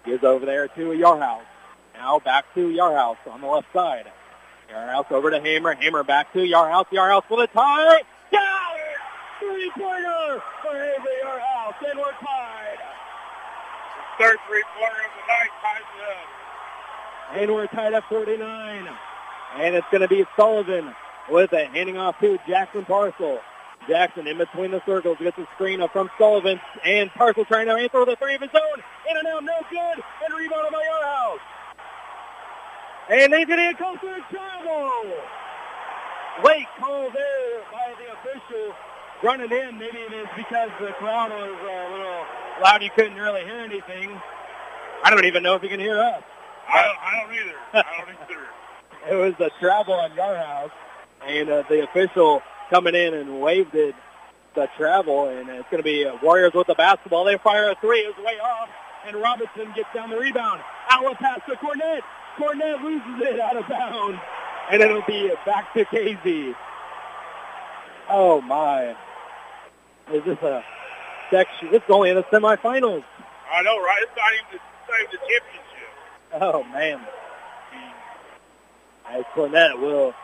Gives over there to Yarhouse. Now back to Yarhouse on the left side. Yarhouse over to Hamer. Hamer back to Yarhouse. Yarhouse with a tie. Three-pointer for Avery Yarhouse. And we're tied. Third three-pointer of the night ties it up. And we're tied at 49. And it's going to be Sullivan with it, handing off to Jackson Parcel. Jackson in between the circles gets a screen up from Sullivan, and Parcel trying to answer the three of his own. In and out, no good, and rebounded by Yarhouse. And going to call for a travel. Late call there by the official running in. Maybe it is because the crowd was a little loud. You couldn't really hear anything. I don't even know if you can hear us. I don't, I don't either. I don't [LAUGHS] either. It was a travel on Yarhouse, and uh, the official coming in and waved it, the travel, and it's going to be uh, Warriors with the basketball. They fire a three. It's way off, and Robinson gets down the rebound. Outlet pass to Cornett. Cornett loses it out of bounds, and it'll be back to Casey. Oh, my. Is this a section? This is only in the semifinals. I know, right? It's not even the, it's not even the championship. Oh, man. As Cornett will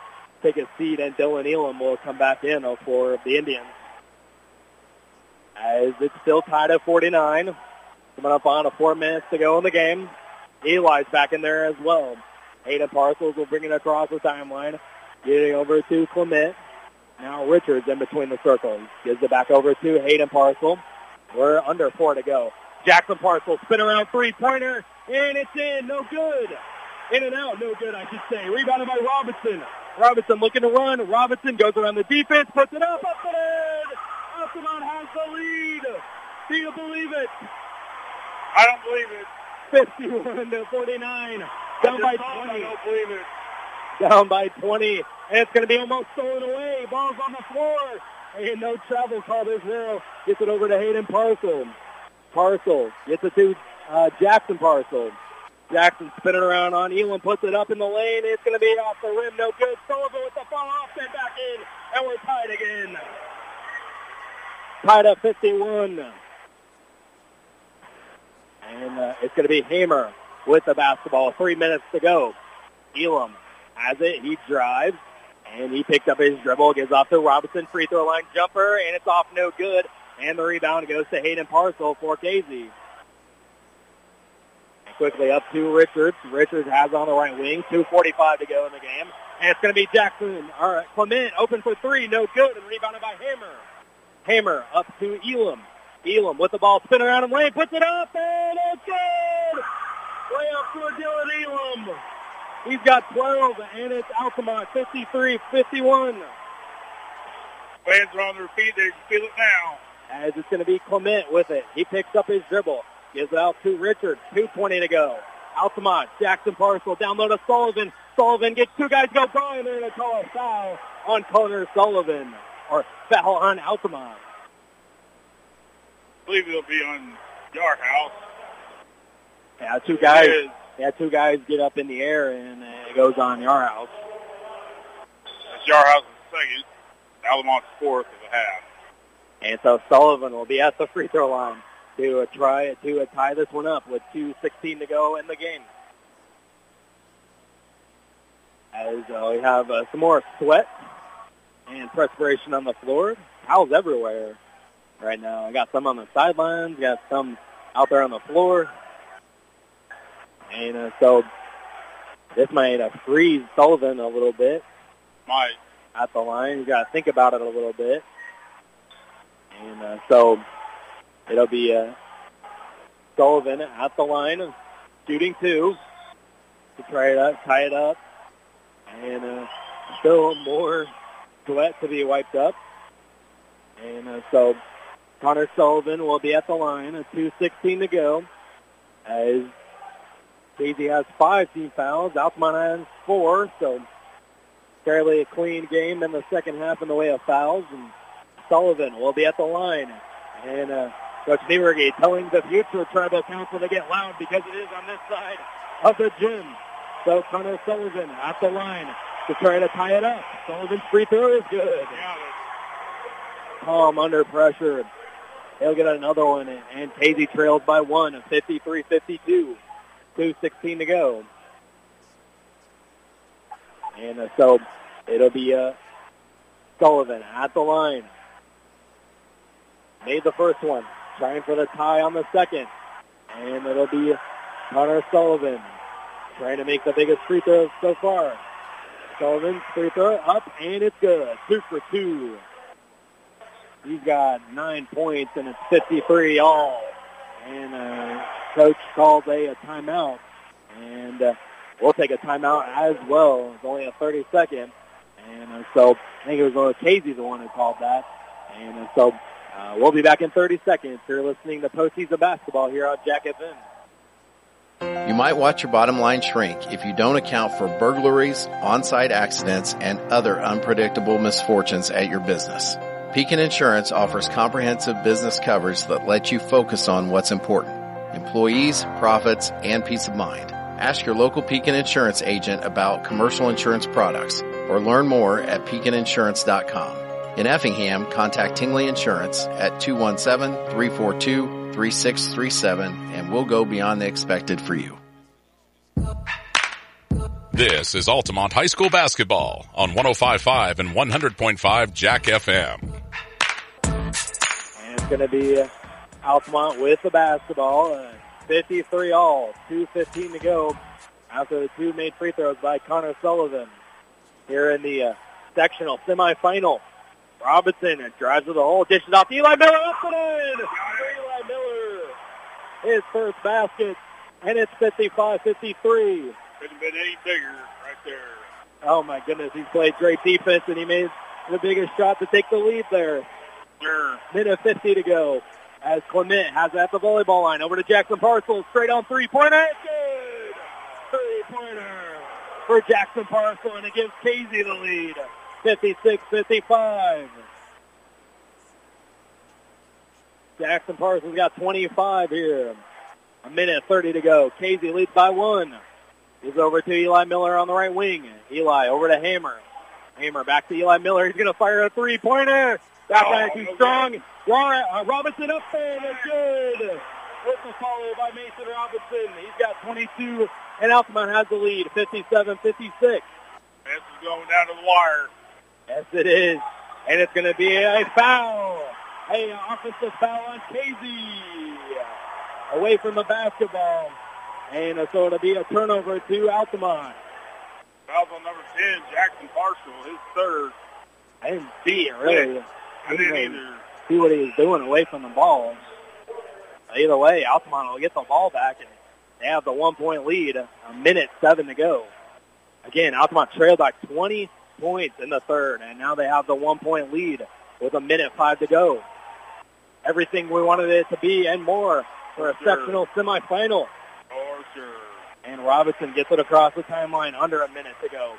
take a seat, and Dylan Elam will come back in for the Indians. As it's still tied at 49. Coming up on a four minutes to go in the game. Eli's back in there as well. Hayden Parcels will bring it across the timeline. Getting over to Clement. Now Richards in between the circles. Gives it back over to Hayden Parcel. We're under four to go. Jackson Parcel spin around three-pointer, and it's in. No good. In and out. No good, I should say. Rebounded by Robinson. Robinson looking to run. Robinson goes around the defense, puts it up, up and in. Altamont has the lead. Do you believe it? I don't believe it. 51 to 49. Down by 20. I don't believe it. Down by 20. And it's going to be almost stolen away. Ball's on the floor. And no travel call this now. Gets it over to Hayden Parcel. Parcel gets it to uh, Jackson Parcel. Jackson spinning around on Elam, puts it up in the lane. It's going to be off the rim. No good. Sullivan with the fall off, then back in. And we're tied again. Tied up 51. And uh, it's going to be Hamer with the basketball. Three minutes to go. Elam has it. He drives. And he picked up his dribble, gives off to Robinson, free throw line jumper, and it's off no good. And the rebound goes to Hayden Parcel for Casey. Quickly up to Richards. Richards has on the right wing. 2.45 to go in the game. And it's going to be Jackson, or Clement, open for three, no good, and rebounded by Hamer. Hamer up to Elam. Elam with the ball, spin around him, lane, puts it up, and it's good! Way up to Dylan Elam. He's got 12, and it's Altamont 53-51. Fans are on their feet. They can feel it now. As it's going to be Clement with it. He picks up his dribble. Gives it out to Richard. 2.20 to go. Altamont, Jackson Parcel, down low to Sullivan. Sullivan gets two guys go by, and they're going to call a foul on Connor Sullivan. Or foul on Altamont. I believe it'll be on Yarhouse. Yeah, two guys. Yeah, two guys get up in the air, and it goes on Yarhouse. That's Yarhouse is second. Altamont's fourth of the half. And so Sullivan will be at the free throw line to uh, try to uh, tie this one up with 2.16 to go in the game. As uh, we have uh, some more sweat and perspiration on the floor. Towels everywhere right now. I got some on the sidelines, got some out there on the floor. And uh, so this might uh, freeze Sullivan a little bit. Might. At the line. You got to think about it a little bit. And uh, so it'll be uh, Sullivan at the line, shooting two to try it up, tie it up. And uh, still more sweat to be wiped up. And uh, so Connor Sullivan will be at the line, at 2.16 to go. As Casey has five team fouls, Altamont has four, so fairly a clean game in the second half in the way of fouls. And Sullivan will be at the line. And uh, Coach Nieberge telling the future tribal council to get loud because it is on this side of the gym. So Connor Sullivan at the line to try to tie it up. Sullivan's free throw is good. Calm under pressure. He'll get another one, and Casey trails by one, 53-52. 2.16 to go. And uh, so it'll be uh, Sullivan at the line. Made the first one. Trying for the tie on the second. And it'll be Connor Sullivan trying to make the biggest free throw so far. Sullivan's free throw up, and it's good. Two for two. He's got nine points, and it's 53 all. And uh, coach called a, a timeout, and uh, we'll take a timeout as well. It's only a 30 second, and uh, so I think it was uh, Casey the one who called that. And uh, so uh, we'll be back in 30 seconds. You're listening to postseason basketball here on Jack FM. You might watch your bottom line shrink if you don't account for burglaries, on-site accidents, and other unpredictable misfortunes at your business. Pekin Insurance offers comprehensive business coverage that lets you focus on what's important. Employees, profits, and peace of mind. Ask your local Pekin Insurance agent about commercial insurance products or learn more at pekininsurance.com. In Effingham, contact Tingley Insurance at 217-342-3637 and we'll go beyond the expected for you. This is Altamont High School basketball on 105.5 and 100.5 Jack FM. Going to be Altamont with the basketball. Uh, 53 all, 2.15 to go after the two made free throws by Connor Sullivan. Here in the uh, sectional semifinal, Robinson drives to the hole, dishes off to Eli Miller, up and in! Eli Miller his first basket, and it's 55-53. Couldn't have been any bigger right there. Oh my goodness, he's played great defense, and he made the biggest shot to take the lead there. Sure. Minute 50 to go. As Clement has it at the volleyball line. Over to Jackson Parcel. Straight on three-pointer. Good! Three-pointer for Jackson Parcel, and it gives Casey the lead. 56-55. Jackson Parcel's got 25 here. A minute 30 to go. Casey leads by one. He's over to Eli Miller on the right wing. Eli over to Hamer. Hamer back to Eli Miller. He's going to fire a three-pointer. That Oh, guy too okay. strong. Uh, Robinson up there. and It's good. The follow by Mason Robinson. He's got 22, and Altamont has the lead, 57-56. This is going down to the wire. Yes, it is. And it's going to be a foul. A offensive foul on Casey. Away from the basketball. And so it'll be a turnover to Altamont. Foul's on number 10, Jackson Parcel, his third. I didn't see it, really. I didn't either. see what he was doing away from the ball. Either way, Altamont will get the ball back, and they have the one-point lead. A minute seven to go. Again, Altamont trailed by 20 points in the third, and now they have the one-point lead with a minute five to go. Everything we wanted it to be and more for a Sure. sectional semifinal. For sure. And Robinson gets it across the timeline under a minute to go.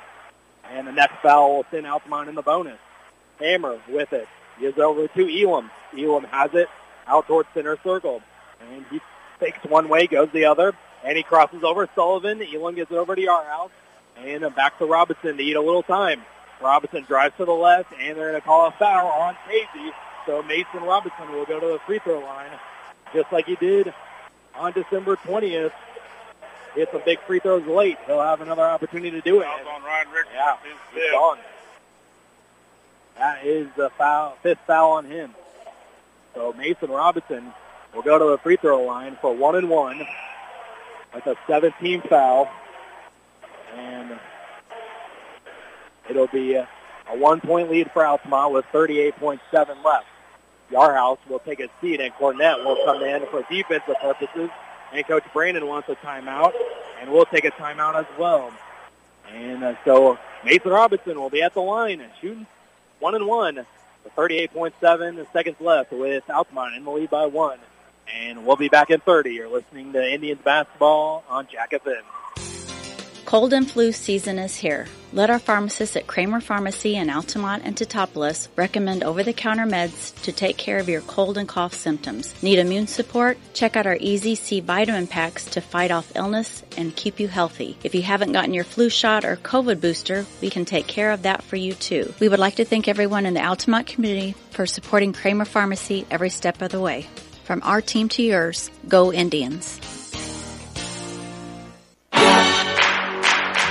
And the next foul will send Altamont in the bonus. Hamer with it. Gives over to Elam. Elam has it out towards center circle. And he takes one way, goes the other. And he crosses over Sullivan. Elam gets it over to Yarhouse. And back to Robinson to eat a little time. Robinson drives to the left, and they're going to call a foul on Casey. So Mason Robinson will go to the free throw line, just like he did on December 20th. Hit some big free throws late. He'll have another opportunity to do it. Foul's on Ryan Yeah, fifth. gone. That is the foul, fifth foul on him. So Mason Robinson will go to the free throw line for one and one. That's a 17 foul, and it'll be a, one-point lead for Altamont with 38.7 left. Yarhouse will take a seat, and Cornett will come in for defensive purposes. And Coach Brannon wants a timeout, and we'll take a timeout as well. And uh, so Mason Robinson will be at the line shooting one and one. with 38.7 seconds left with Altamont in the lead by one. And we'll be back in 30. You're listening to Indians basketball on Jack FM. Cold and flu season is here. Let our pharmacists at Kramer Pharmacy in Altamont and Teutopolis recommend over-the-counter meds to take care of your cold and cough symptoms. Need immune support? Check out our Easy C vitamin packs to fight off illness and keep you healthy. If you haven't gotten your flu shot or COVID booster, we can take care of that for you too. We would like to thank everyone in the Altamont community for supporting Kramer Pharmacy every step of the way. From our team to yours, go Indians.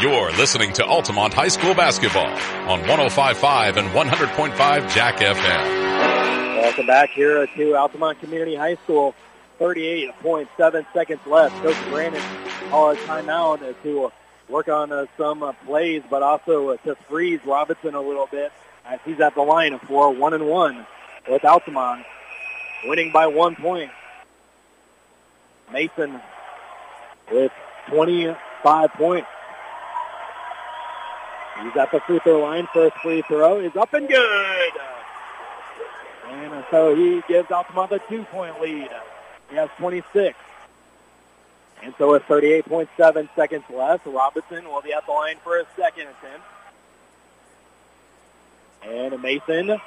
You're listening to Altamont High School basketball on 105.5 and 100.5 Jack FM. Welcome back here to Altamont Community High School. 38.7 seconds left. Coach Brannon called a timeout to work on uh, some uh, plays, but also uh, to freeze Robinson a little bit as he's at the line for one and one with Altamont, winning by one point. Mason with 25 points. He's at the free throw line. First free throw is up and good. And so he gives Altamont a two-point lead. He has 26. And so with 38.7 seconds left, Robinson will be at the line for a second attempt. And Mason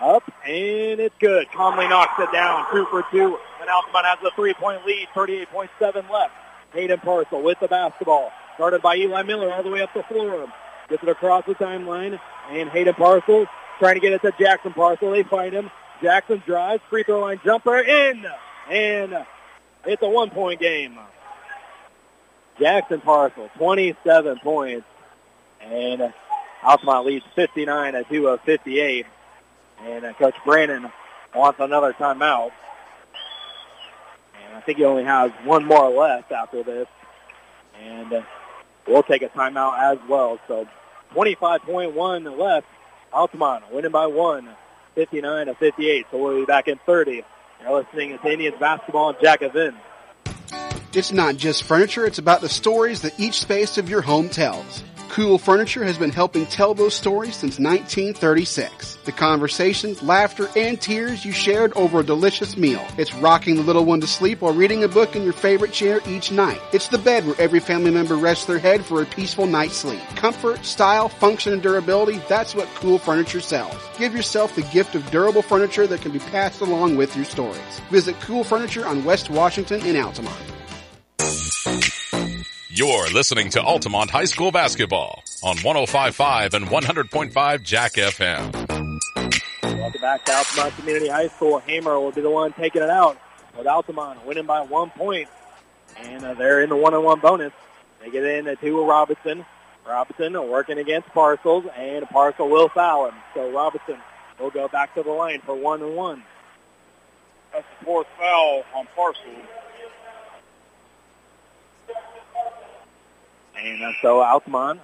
up, and it's good. Conley knocks it down, two for two. And Altamont has a three-point lead, 38.7 left. Hayden Parcel with the basketball. Started by Eli Miller all the way up the floor. Gets it across the timeline. And Hayden Parcel trying to get it to Jackson Parcel. They find him. Jackson drives. Free throw line jumper in. And it's a one-point game. Jackson Parcel, 27 points. And Altamont leads 59 to a 58. And uh, Coach Brannon wants another timeout. And I think he only has one more left after this. And we'll take a timeout as well. So 25.1 left. Altamont winning by one, 59 to 58. So we'll be back in 30 You're listening to Indians basketball and Jack FM. It's not just furniture, it's about the stories that each space of your home tells. Cool Furniture has been helping tell those stories since 1936. The conversations, laughter, and tears you shared over a delicious meal. It's rocking the little one to sleep while reading a book in your favorite chair each night. It's the bed where every family member rests their head for a peaceful night's sleep. Comfort, style, function, and durability, that's what Cool Furniture sells. Give yourself the gift of durable furniture that can be passed along with your stories. Visit Cool Furniture on West Washington in Altamont. You're listening to Altamont High School basketball on 105.5 and 100.5 Jack FM. Welcome back to Altamont Community High School. Hamer will be the one taking it out with Altamont winning by one point. And uh, they're in the one-on-one bonus. They get in to Robinson. Robinson working against Parcels, and Parcel will foul him. So Robinson will go back to the line for one and one. That's the fourth foul on Parcel. And uh, so Altamont,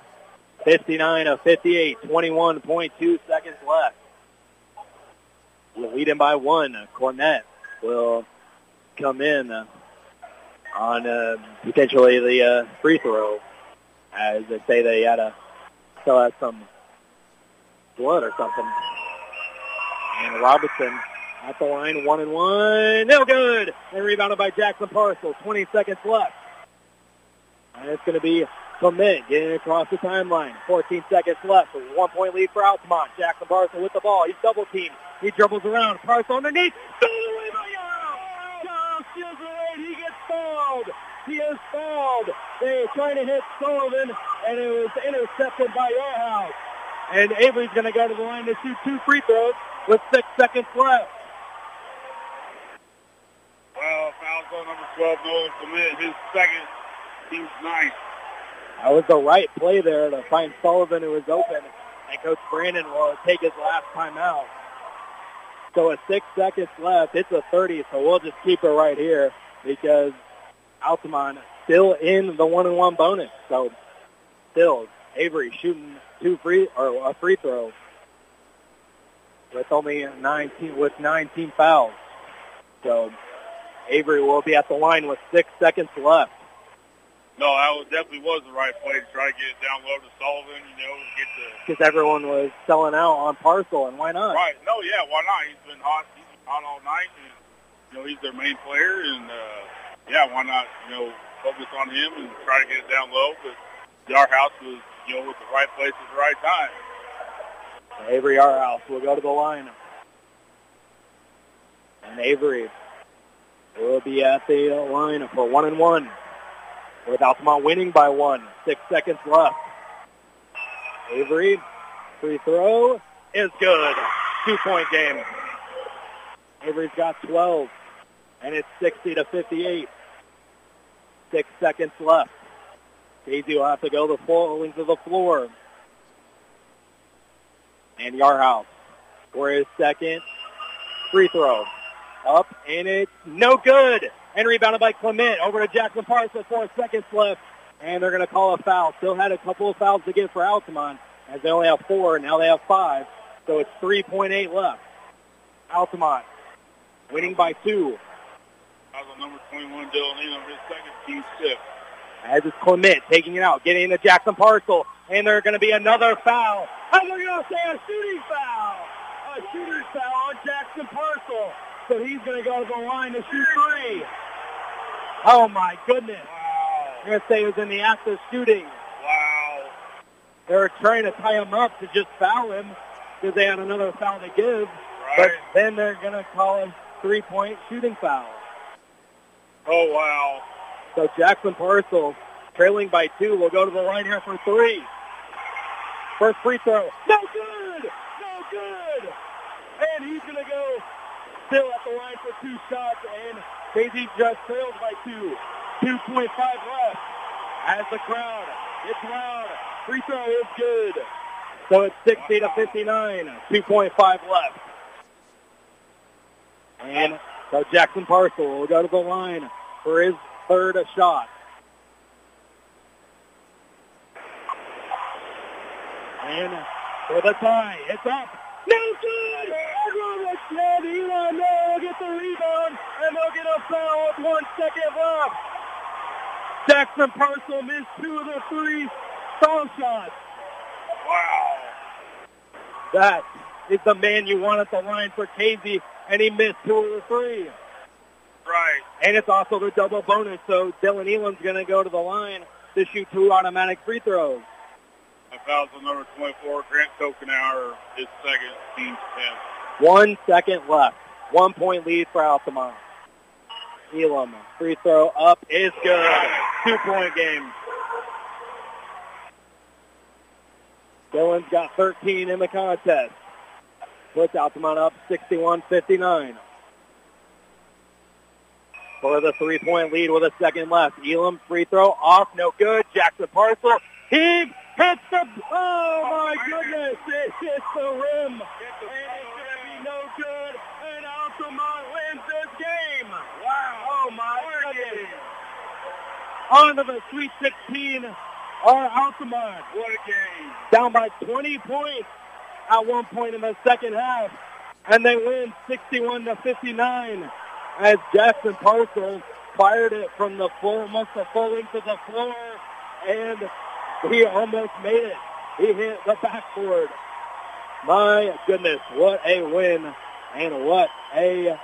59 of 58, 21.2 seconds left. We're leading by one. Cornett will come in uh, on uh, potentially the uh, free throw, as they say they had a still had some blood or something. And Robinson at the line, one and one, no good. And rebounded by Jackson Parcel. 20 seconds left. And it's going to be Clement getting across the timeline. 14 seconds left. One point lead for Altamont. Jackson Parcel with the ball. He's double teamed. He dribbles around. Parcel underneath. He gets fouled. He is fouled. They are trying to hit Sullivan, and it was intercepted by Yarhouse. And Avery's going to go to the line to shoot two free throws with six seconds left. Well, foul number 12, Nolan Clement. His second. Team's ninth. That was the right play there to find Sullivan who was open. And Coach Brannon will take his last time out. So with six seconds left, it's a 30, so we'll just keep it right here because Altamont still in the one-and-one bonus. So still, Avery shooting two free or a free throw with only 19 with 19 fouls. So Avery will be at the line with six seconds left. No, that was, definitely was the right play to try to get it down low to Sullivan, you know, get the... Because everyone was selling out on Parcel, and why not? Right. No, yeah, why not? He's been hot. He's been hot all night, and, you know, he's their main player, and, uh, yeah, why not, you know, focus on him and try to get it down low, but Yarhouse was, you know, with the right place at the right time. Avery Yarhouse will go to the line. And Avery will be at the line for one and one with Altamont winning by one. Six seconds left. Avery, free throw is good. Two-point game. Avery's got 12, and it's 60 to 58. Six seconds left. Casey will have to go the full length of the floor. And Yarhouse for his second free throw. Up, and it's no good and rebounded by Clement. Over to Jackson Parcels, four seconds left, and they're going to call a foul. Still had a couple of fouls to give for Altamont, as they only have four, and now they have five, so it's 3.8 left. Altamont winning by two. Was number 21, Dylan Elam, his second team six. As it's Clement taking it out, getting into Jackson Parcel, and there's going to be another foul. I'm going to say a shooting foul. A shooting foul on Jackson Parcel. So he's going to go to the line to shoot three. Oh, my goodness. Wow. I'm going to say he was in the act of shooting. Wow. They were trying to tie him up to just foul him because they had another foul to give. Right. But then they're going to call him three-point shooting foul. Oh, wow. So Jackson Parcel, trailing by two, will go to the line here for three. First free throw. No good! No good! And he's going to go still at the line for two shots, and Casey just trails by two. 2.5 left as the crowd gets loud. Free throw is good. So it's 60 to 59. 2.5 left. And so Jackson Parcel will go to the line for his third shot. And for the tie, it's up. No good! Edward And Elon will get the rebound, and they'll get a foul with one second left. Jackson Parcel missed two of the three foul shots. Wow. That is the man you want at the line for Casey, and he missed two of the three. Right. And it's also the double bonus, so Dylan Elam's going to go to the line to shoot two automatic free throws. Foul's on number 24, Grant Kokenauer, his second, team's 10. One second left. One point lead for Altamont. Elam, free throw up is good. Two point game. Dylan's got 13 in the contest. Puts Altamont up 61-59. For the three-point lead with a second left. Elam free throw off, no good. Jackson Parcel, he hits the, oh my goodness, it hits the rim. Good. And Altamont wins this game. Wow. Oh my goodness. On to the Sweet 16 are Altamont. What a game. Down by 20 points at one point in the second half. And they win 61 to 59 as Jackson Parcel fired it from the full, almost the full length of the floor, and he almost made it. He hit the backboard. My goodness, what a win, and what a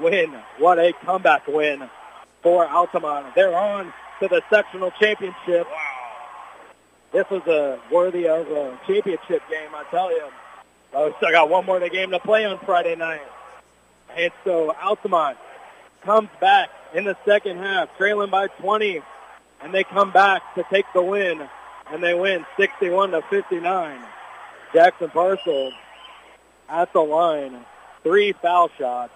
win. What a comeback win for Altamont. They're on to the sectional championship. This was a worthy of a championship game, I tell you. Oh, we still got one more game to play on Friday night. And so Altamont comes back in the second half, trailing by 20, and they come back to take the win, and they win 61 to 59. Jackson Parcel at the line, three foul shots,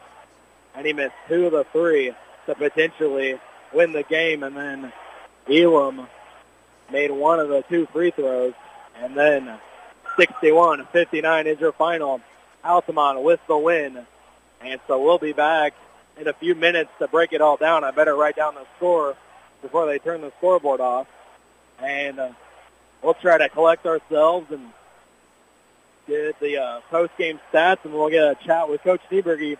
and he missed two of the three to potentially win the game, and then Elam made one of the two free throws, and then 61-59 is your final. Altamont with the win. And so we'll be back in a few minutes to break it all down. I better write down the score before they turn the scoreboard off. And uh, we'll try to collect ourselves and get the uh, post-game stats, and we'll get a chat with Coach Nieberge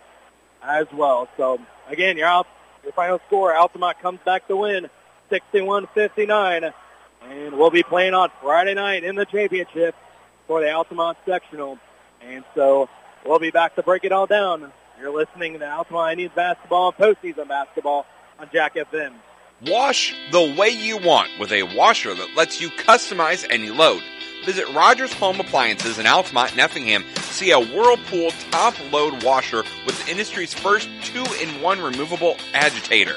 as well. So, again, your, out, your final score, Altamont comes back to win 61-59. And we'll be playing on Friday night in the championship for the Altamont sectional. And so we'll be back to break it all down. You're listening to Altamont Indians basketball and postseason basketball on Jack FM. Wash the way you want with a washer that lets you customize any load. Visit Rogers Home Appliances in Altamont and Effingham. See a Whirlpool top load washer with the industry's first two-in-one removable agitator.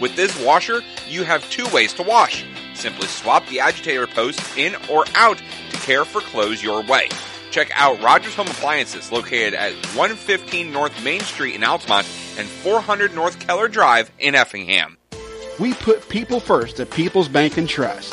With this washer, you have two ways to wash. Simply swap the agitator post in or out to care for clothes your way. Check out Rogers Home Appliances located at 115 North Main Street in Altamont and 400 North Keller Drive in Effingham. We put people first at People's Bank and Trust.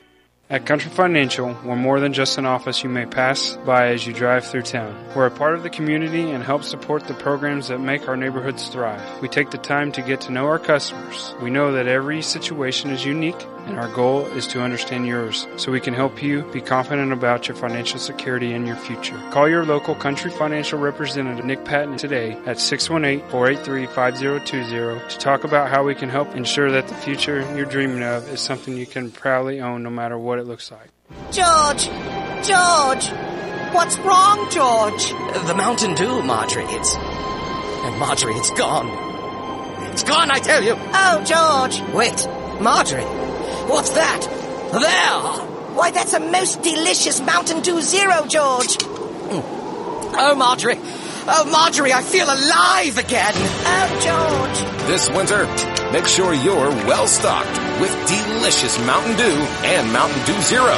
At Country Financial, we're more than just an office you may pass by as you drive through town. We're a part of the community and help support the programs that make our neighborhoods thrive. We take the time to get to know our customers. We know that every situation is unique and our goal is to understand yours so we can help you be confident about your financial security and your future. Call your local Country Financial representative Nick Patton today at 618-483-5020 to talk about how we can help ensure that the future you're dreaming of is something you can proudly own no matter what it looks like. George! George! What's wrong, George? The Mountain Dew, Marjorie. It's. And Marjorie, it's gone. It's gone, I tell you! Oh, George! Wait, Marjorie! What's that? There! Why, that's a most delicious Mountain Dew Zero, George! Oh, Marjorie! Oh, Marjorie, I feel alive again! Oh, George! This winter, make sure you're well stocked with delicious Mountain Dew and Mountain Dew Zero.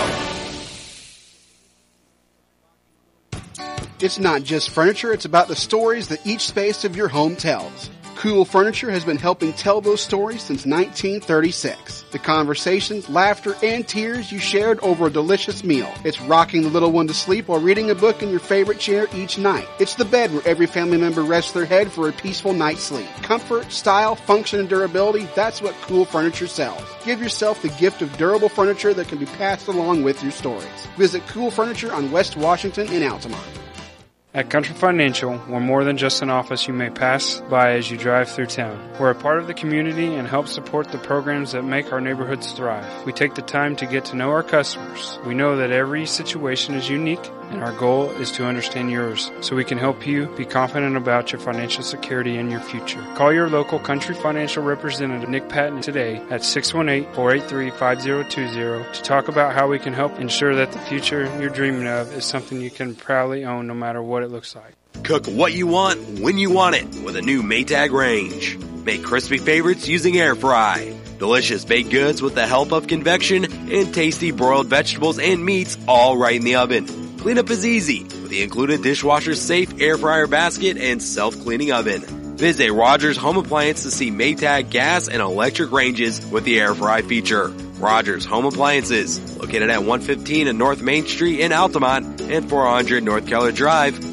It's not just furniture, it's about the stories that each space of your home tells. Cool Furniture has been helping tell those stories since 1936. The conversations, laughter, and tears you shared over a delicious meal. It's rocking the little one to sleep while reading a book in your favorite chair each night. It's the bed where every family member rests their head for a peaceful night's sleep. Comfort, style, function, and durability, that's what Cool Furniture sells. Give yourself the gift of durable furniture that can be passed along with your stories. Visit Cool Furniture on West Washington in Altamont. At Country Financial, we're more than just an office you may pass by as you drive through town. We're a part of the community and help support the programs that make our neighborhoods thrive. We take the time to get to know our customers. We know that every situation is unique and our goal is to understand yours so we can help you be confident about your financial security and your future. Call your local Country Financial representative Nick Patton today at 618-483-5020 to talk about how we can help ensure that the future you're dreaming of is something you can proudly own no matter what it looks like. Cook what you want when you want it with a new Maytag range. Make crispy favorites using air fry. Delicious baked goods with the help of convection and tasty broiled vegetables and meats all right in the oven. Cleanup is easy with the included dishwasher safe air fryer basket and self-cleaning oven. Visit Rogers Home Appliance to see Maytag gas and electric ranges with the air fry feature. Rogers Home Appliances, located at 115 in North Main Street in Altamont and 400 North Keller Drive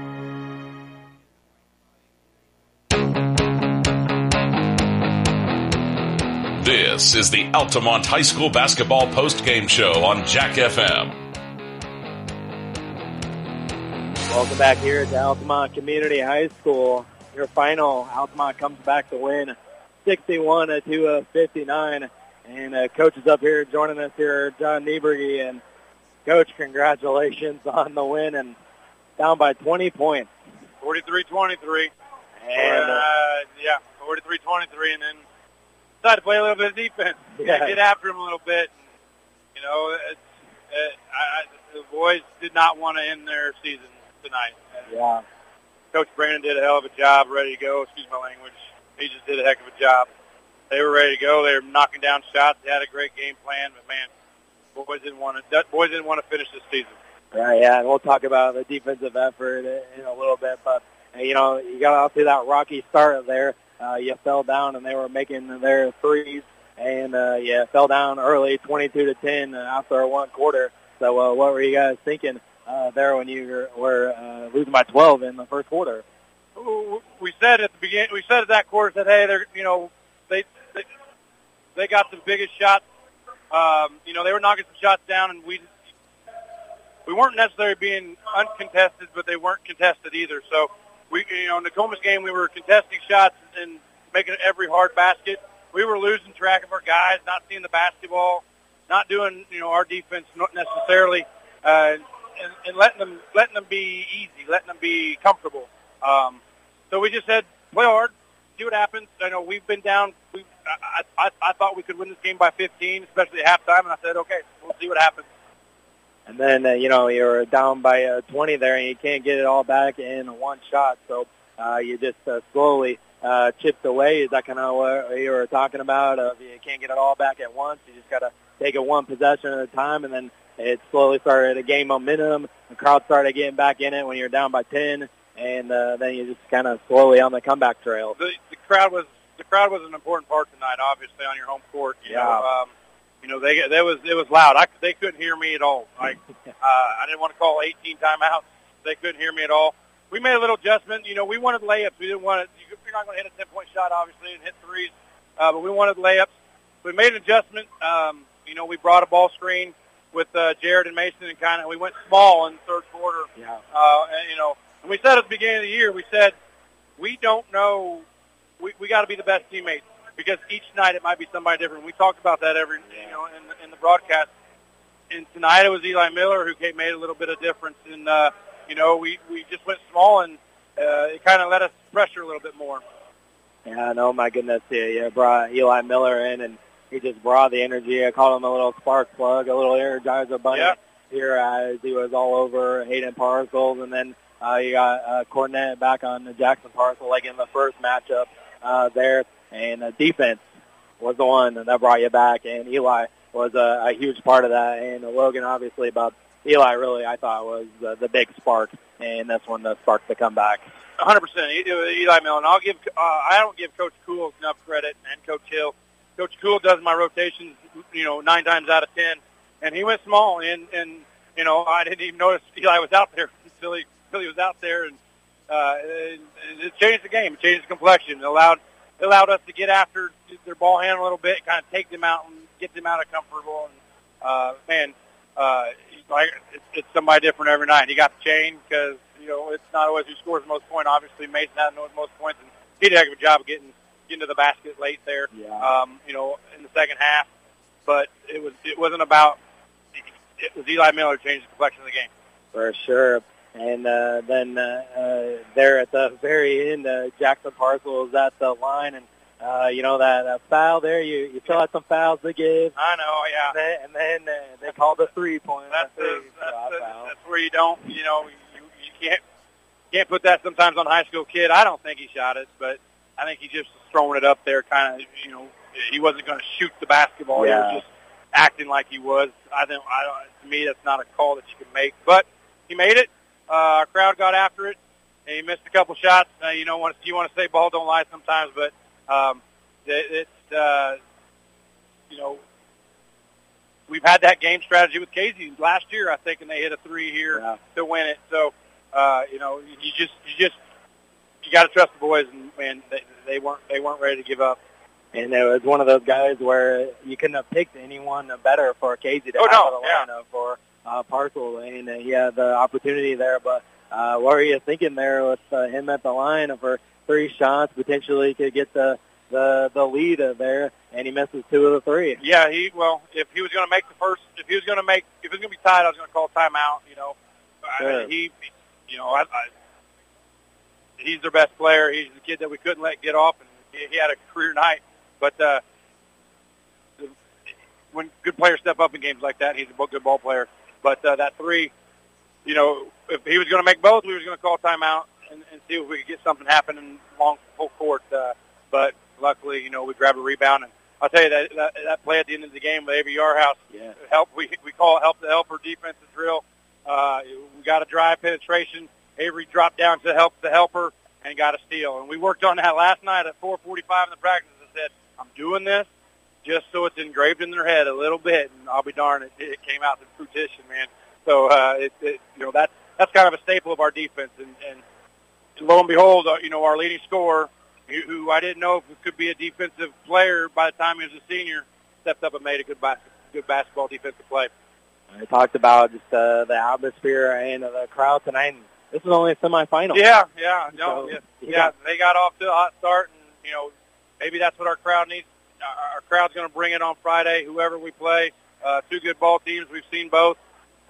This is the Altamont High School Basketball Post-Game Show on Jack FM. Welcome back here to Altamont Community High School. Your final, Altamont comes back to win 61 to 59. And uh, coach is up here joining us here, John Nieberge. And coach, congratulations [LAUGHS] on the win and down by 20 points. 43-23. And uh, uh, yeah, 43-23, and then decided to play a little bit of defense. Yeah. Get after him a little bit. You know, it's, it, I, I, the boys did not want to end their season tonight. yeah, Coach Brannon did a hell of a job, ready to go. Excuse my language. He just did a heck of a job. They were ready to go. They were knocking down shots. They had a great game plan, but man, boys didn't want to. Boys didn't want to finish this season. Right, yeah, and we'll talk about the defensive effort in a little bit, but you know, you got off to that rocky start there. Uh, you fell down, and they were making their threes, and uh, yeah, fell down early, 22 to 10 after one quarter. So, uh, what were you guys thinking uh, there when you were, uh, losing by 12 in the first quarter? we said at the beginning, we said at that quarter, said, hey, they're, you know, they, they, they got the biggest shots. Um, you know, they were knocking some shots down, and we, we weren't necessarily being uncontested, but they weren't contested either. So, we, you know, in the Comas game, we were contesting shots and making every hard basket. We were losing track of our guys, not seeing the basketball, not doing, you know, our defense not necessarily, uh, and, and letting them, letting them be easy, letting them be comfortable. Um, so we just said, play hard, see what happens. I know we've been down. We, I, I, I thought we could win this game by 15, especially at halftime, and I said, okay, we'll see what happens. And then, uh, you know, you're down by uh, 20 there, and you can't get it all back in one shot. So uh, you just uh, slowly uh, chipped away. Is that kind of what you were talking about? Of you can't get it all back at once. You just got to take it one possession at a time, and then it slowly started to gain momentum. The crowd started getting back in it when you're down by 10, and uh, then you just kind of slowly on the comeback trail. The, the crowd was the crowd was an important part tonight, obviously on your home court. You Yeah. know, um, you know they that was it was loud. I they couldn't hear me at all. Like [LAUGHS] uh, I didn't want to call 18 timeouts. They couldn't hear me at all. We made a little adjustment. You know, we wanted layups. We didn't want to. You're not going to hit a 10 point shot, obviously, and hit threes. Uh, but we wanted layups. We made an adjustment. Um, you know, we brought a ball screen with uh, Jared and Mason, and kind of we went small in the third quarter. Yeah. Uh, and, you know, and we said at the beginning of the year, we said we don't know. We we got to be the best teammates because each night it might be somebody different. We talked about that every you know in the, in the broadcast. And tonight it was Eli Miller who came, made a little bit of difference. And uh, you know, we we just went small, and uh, it kind of let us pressure a little bit more. Yeah, no, my goodness, yeah, yeah, brought Eli Miller in, and he just brought the energy. I called him a little spark plug, a little energizer bunny Yeah. here as he was all over Hayden Parcels, and then uh, you got uh, Cornett back on the Jackson Parcel, like in the first matchup uh, there, and uh, defense was the one that brought you back, and Eli was a, a huge part of that, and Logan obviously, but Eli really I thought was uh, the big spark, and that's when the sparked the comeback. 100 percent Eli Miller. I'll give. Uh, I don't give Coach Cool enough credit, and Coach Hill. Coach Cool does my rotations, you know, nine times out of ten, and he went small, and and you know I didn't even notice Eli was out there [LAUGHS] until he until he was out there, and uh, it, it changed the game. It changed the complexion. It allowed allowed us to get after their ball handle a little bit, kind of take them out and get them out of comfortable. And uh, man, uh, like it's, it's somebody different every night. He got the chain because you know it's not always who scores the most points. Obviously, Mason had the most points, and he did a heck of a job of getting getting to the basket late there. Yeah. Um, you know, in the second half, but it was it wasn't about it was Eli Miller changed the complexion of the game. For sure. And uh, then uh, uh, there at the very end, uh, Jackson Parcel was at the line, and uh, you know that, that foul there. You you still had some fouls to give. I know, yeah. And then, and then uh, they called the three point. That's the, that's, the, that's where you don't, you know, you, you can't can't put that sometimes on a high school kid. I don't think he shot it, but I think he just throwing it up there, kind of, you know, he wasn't going to shoot the basketball. Yeah. He was just acting like he was. I think, I don't, to me, that's not a call that you can make, but he made it. Uh, our crowd got after it, and he missed a couple shots. Uh, you know, want you want to say ball don't lie sometimes, but um, it, it's uh, you know we've had that game strategy with Casey last year, I think, and they hit a three here Yeah. to win it. So uh, you know, you just you just you got to trust the boys, and man, they, they weren't they weren't ready to give up. And it was one of those guys where you couldn't have picked anyone better for Casey to Oh, have no, on the yeah. lineup for uh, Parcel, and uh, he had the opportunity there. But uh, what were you thinking there with uh, him at the line for three shots, potentially could get the the the lead there, and he misses two of the three. Yeah, he well, if he was going to make the first, if he was going to make, if it was going to be tied, I was going to call timeout. You know, Sure. I, he, you know, I, I, he's their best player. He's the kid that we couldn't let get off, and he, he had a career night. But uh, when good players step up in games like that, he's a good ball player. But uh, that three, you know, if he was going to make both, we was going to call timeout and, and see if we could get something happening long full court. Uh, but luckily, you know, we grabbed a rebound, and I'll tell you that that, that play at the end of the game with Avery Yarhouse Yeah. help. We we call it help the helper defensive drill. Uh, we got a drive penetration. Avery dropped down to help the helper and got a steal. And we worked on that last night at 4:45 in the practice. I said, I'm doing this just so it's engraved in their head a little bit, and I'll be darned, it, it came out to fruition, man. So uh, it, it, you know that's that's kind of a staple of our defense, and, and lo and behold, uh, you know our leading scorer, who, who I didn't know if could be a defensive player by the time he was a senior, stepped up and made a good bas- good basketball defensive play. I talked about just uh, the atmosphere and the crowd tonight. And this is only a semifinal. Yeah, yeah, no, So, yeah, yeah. got- They got off to a hot start, and you know, maybe that's what our crowd needs. Our our crowd's going to bring it on Friday. Whoever we play, uh, two good ball teams. We've seen both.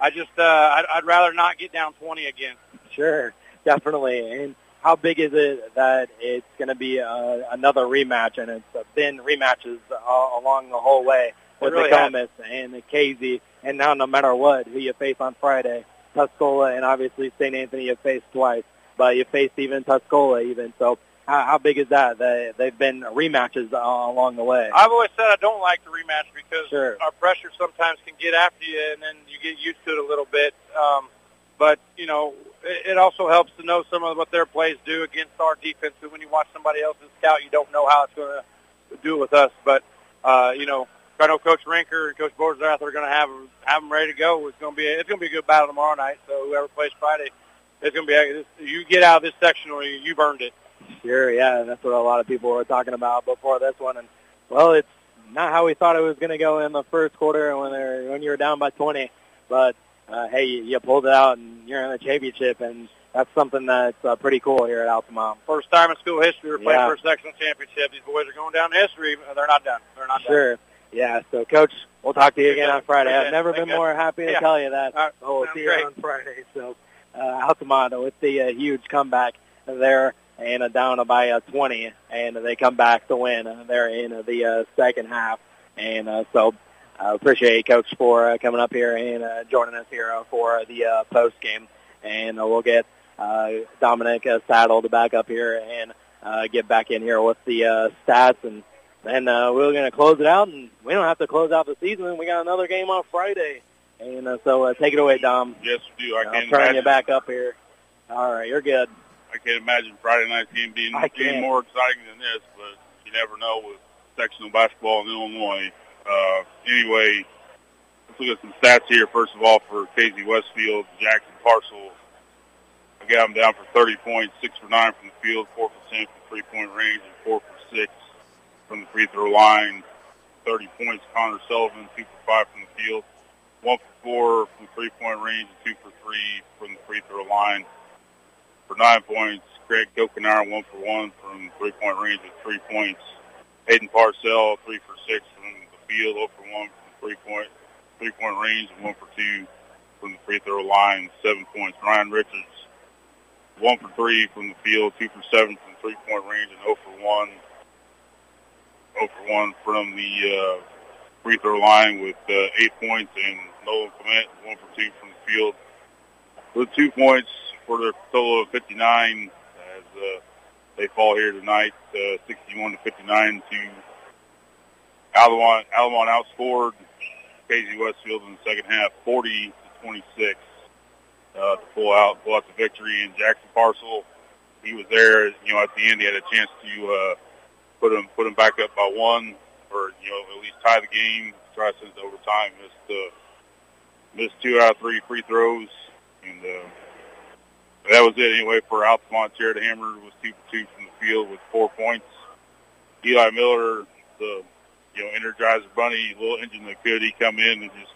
I just, uh, I'd, I'd rather not get down 20 again. Sure, definitely. And how big is it that it's going to be uh, another rematch? And it's uh, been rematches uh, along the whole way with really the. Comus and the Casey. And now, no matter what, who you face on Friday, Tuscola and obviously St. Anthony you faced twice, but you faced even Tuscola even. So how, how big is that? They, they've been rematches uh, along the way. I've always said I don't like the rematch because Sure. our pressure sometimes can get after you, and then you get used to it a little bit. Um, but you know, it, it also helps to know some of what their plays do against our defense. And when you watch somebody else's scout, you don't know how it's going to do it with us. But uh, you know, I know Coach Rinker and Coach Borders are going to have have them ready to go. It's going to be a, it's going to be a good battle tomorrow night. So whoever plays Friday, it's going to be a, you get out of this sectional, you- you've earned it. Sure, yeah, and that's what a lot of people were talking about before this one. And well, it's not how we thought it was going to go in the first quarter when they're when you were down by 20. But uh, hey, you, you pulled it out and you're in the championship, and that's something that's uh, pretty cool here at Altamont. First time in school history we're playing Yeah. for a sectional championship. These boys are going down history. They're not done. They're not done. Sure. Yeah, so Coach, we'll talk to you again on Friday. I've never Thank been you. more happy to Yeah. tell you that. Right. So we'll see great. you on Friday. So uh, Altamont with the uh, huge comeback there, and uh, down by uh, 20, and they come back to win. Uh, they're in uh, the uh, second half, and uh, so I uh, appreciate Coach for uh, coming up here and uh, joining us here uh, for the uh, post game, and uh, we'll get uh, Dominic uh, Saddle to back up here and uh, get back in here with the uh, stats, and then uh, we're going to close it out, and we don't have to close out the season. We got another game on Friday, and uh, so uh, take it away, Dom. Yes, we do. I I'll can't turn you back up here. All right, you're good. I can't imagine Friday night's game being any more exciting than this, but you never know with sectional basketball in Illinois. Uh, anyway, let's look at some stats here. First of all, for Casey Westfield, Jackson Parcel, I got him down for 30 points, 6 for 9 from the field, 4 for 10 from three-point range, and 4 for 6 from the free throw line. 30 points, Connor Sullivan, 2 for 5 from the field, 1 for 4 from three-point range, and 2 for 3 from the free throw line for nine points. Greg Kokenauer, one for one from three-point range with three points. Hayden Parcel, three for six from the field, 0 for one from three-point three-point range, and one for two from the free throw line, seven points. Ryan Richards, one for three from the field, two for seven from three-point range, and 0 for one, 0 for one from the uh, free throw line with uh, eight points, and Nolan Clement, one for two from the field with two points for their total of 59 as uh, they fall here tonight, uh, 61 to 59 to Altamont. Altamont outscored Casey Westfield in the second half, 40 to 26, uh, to pull out pull out the victory. And Jackson Parcel, he was there. You know, at the end, he had a chance to uh, put him put him back up by one, or you know, at least tie the game. Try to send it to overtime. Missed uh, missed two out of three free throws, and uh, that was it anyway for Altamont. Jared Hamer was two for two from the field with four points. Eli Miller, the you know Energizer Bunny, little engine that could, he come in and just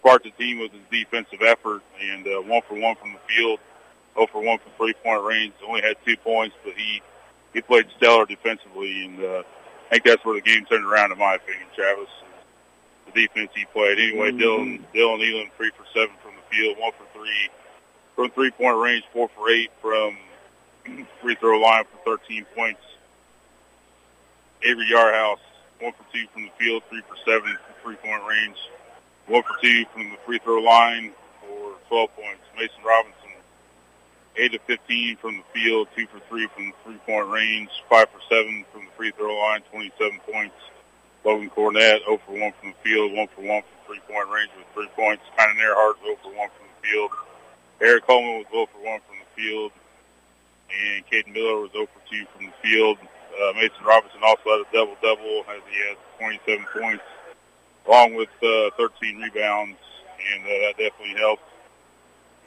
sparked the team with his defensive effort and uh, one for one from the field, 0 for one from three point range. Only had two points, but he he played stellar defensively, and uh, I think that's where the game turned around, in my opinion. Travis, the defense he played. Anyway, Dylan Dylan Elam three for seven from the field, one for three from three point range, four for eight from [CLEARS THROAT] free throw line for 13 points. Avery Yarhouse, one for two from the field, three for seven from three point range, one for two from the free throw line for 12 points. Mason Robinson, eight to 15 from the field, two for three from the three point range, five for seven from the free throw line, 27 points. Logan Cornett, 0 for 1 from the field, 1 for 1 from three point range with three points. Of Earhart, 0 for 1 from the field. Eric Coleman was 0 for 1 from the field, and Caden Miller was 0 for 2 from the field. Uh, Mason Robinson also had a double-double as he had 27 points, along with uh, 13 rebounds, and uh, that definitely helped.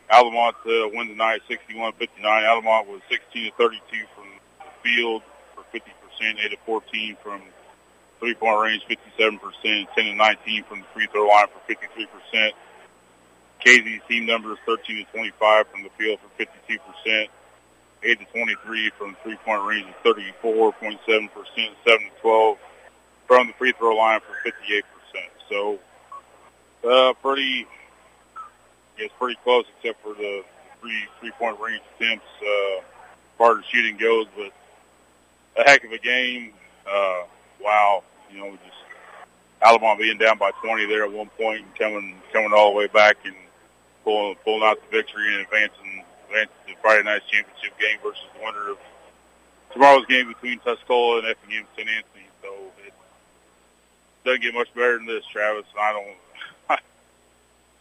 Altamont uh, win tonight 61-59. Altamont was 16 to 32 from the field for 50%, 8 to 14 from three-point range, 57%, 10 to 19 from the free throw line for 53%. Casey's team number is 13 to 25 from the field for 52%, 8 to 23 from three-point range is 34.7%, 7 to 12 from the free throw line for 58%. So, uh, pretty, it's pretty close except for the three three-point range attempts, uh, as far as shooting goes, but a heck of a game. Uh, wow, you know, just Altamont being down by 20 there at one point and coming coming all the way back and pulling pulling out the victory and advancing advancing to the Friday night championship game versus the winner of tomorrow's game between Tuscola and Effingham St. Anthony. So it doesn't get much better than this, Travis. I don't. [LAUGHS]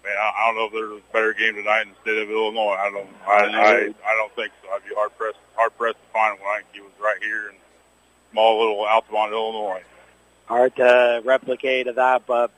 Man, I I don't know if there's a better game tonight in the state of Illinois. I don't. I I, I don't think so. I'd be hard pressed hard pressed to find one. I think it was right here in small little Altamont, Illinois. hard to replicate of that, but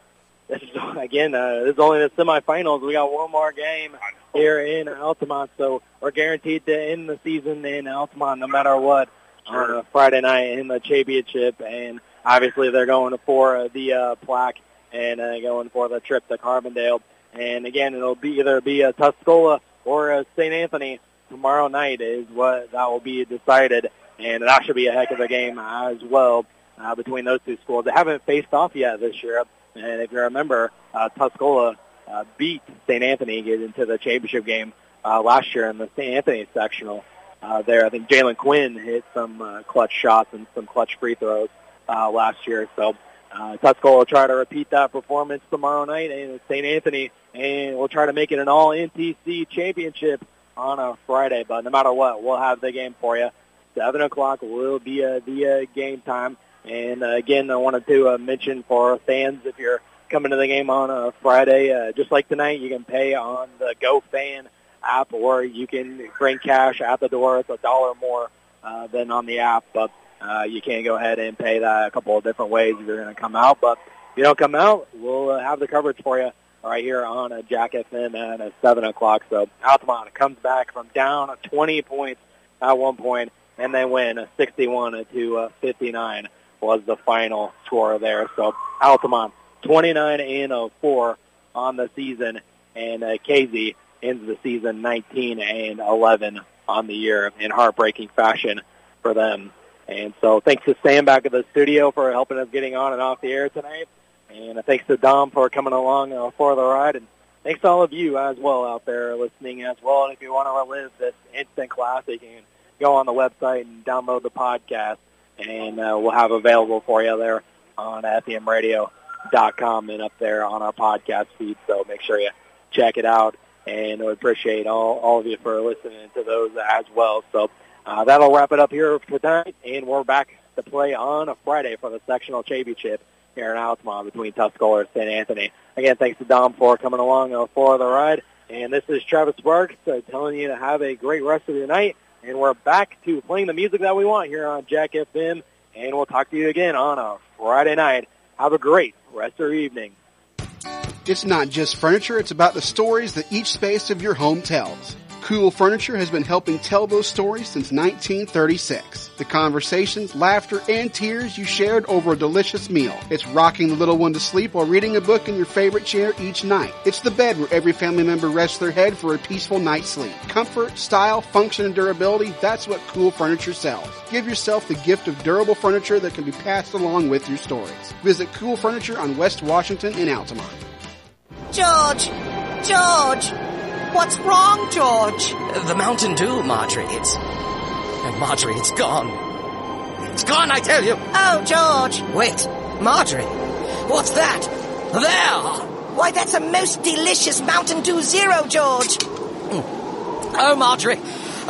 this is [LAUGHS] again, uh, this is only the semifinals. We got one more game here in Altamont, so we're guaranteed to end the season in Altamont no matter what on a Friday night in the championship. And obviously, they're going for uh, the uh, plaque and uh, going for the trip to Carbondale. And again, it'll be either be a Tuscola or a St. Anthony tomorrow night is what that will be decided, and that should be a heck of a game as well uh, between those two schools. They haven't faced off yet this year, and if you remember, uh, Tuscola uh, beat St. Anthony get into the championship game uh, last year in the St. Anthony sectional. uh, there. I think Jalen Quinn hit some uh, clutch shots and some clutch free throws uh, last year. So uh, Tuscola will try to repeat that performance tomorrow night in St. Anthony, and we'll try to make it an all NTC championship on a Friday. But no matter what, we'll have the game for you. Seven o'clock will be uh, the uh, game time. And uh, again, I wanted to uh, mention for fans, if you're coming to the game on a Friday, uh, just like tonight, you can pay on the GoFan app, or you can bring cash at the door. It's a dollar more uh, than on the app, but uh, you can go ahead and pay that a couple of different ways if you're going to come out. But if you don't come out, we'll uh, have the coverage for you right here on uh, Jack FM at uh, 7 o'clock. So Altamont comes back from down 20 points at one point, and they win 61 to uh, 59 was the final score there. So Altamont 29 and 4 on the season, and uh, Casey ends the season 19 and 11 on the year in heartbreaking fashion for them. And so thanks to Sam back at the studio for helping us getting on and off the air tonight. And thanks to Dom for coming along uh, for the ride. And thanks to all of you as well out there listening as well. And if you want to relive this instant classic, you can go on the website and download the podcast. And uh, we'll have available for you there on fmradio.com and up there on our podcast feed. So make sure you check it out. And we appreciate all, all of you for listening to those as well. So uh, that'll wrap it up here for tonight, and we're back to play on a Friday for the sectional championship here in Altamont between Tuscola and St. Anthony. Again, thanks to Dom for coming along uh, for the ride, and this is Travis Sparks uh, telling you to have a great rest of your night, and we're back to playing the music that we want here on Jack FM, and we'll talk to you again on a Friday night. Have a great rest of your evening. It's not just furniture, it's about the stories that each space of your home tells. Cool Furniture has been helping tell those stories since 1936. The conversations, laughter, and tears you shared over a delicious meal. It's rocking the little one to sleep while reading a book in your favorite chair each night. It's the bed where every family member rests their head for a peaceful night's sleep. Comfort, style, function, and durability, that's what Cool Furniture sells. Give yourself the gift of durable furniture that can be passed along with your stories. Visit Cool Furniture on West Washington in Altamont. George! George! What's wrong, George? The Mountain Dew, Marjorie. It's. Uh, Marjorie, it's gone. It's gone, I tell you. Oh, George. Wait, Marjorie. What's that? There! Why, that's a most delicious Mountain Dew Zero, George. Hmm. Oh, Marjorie.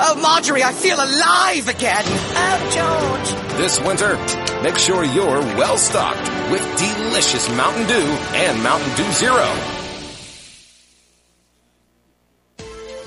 Oh, Marjorie, I feel alive again. Oh, George. This winter, make sure you're well stocked with delicious Mountain Dew and Mountain Dew Zero.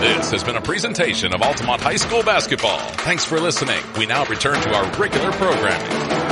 This has been a presentation of Altamont High School basketball. Thanks for listening. We now return to our regular programming.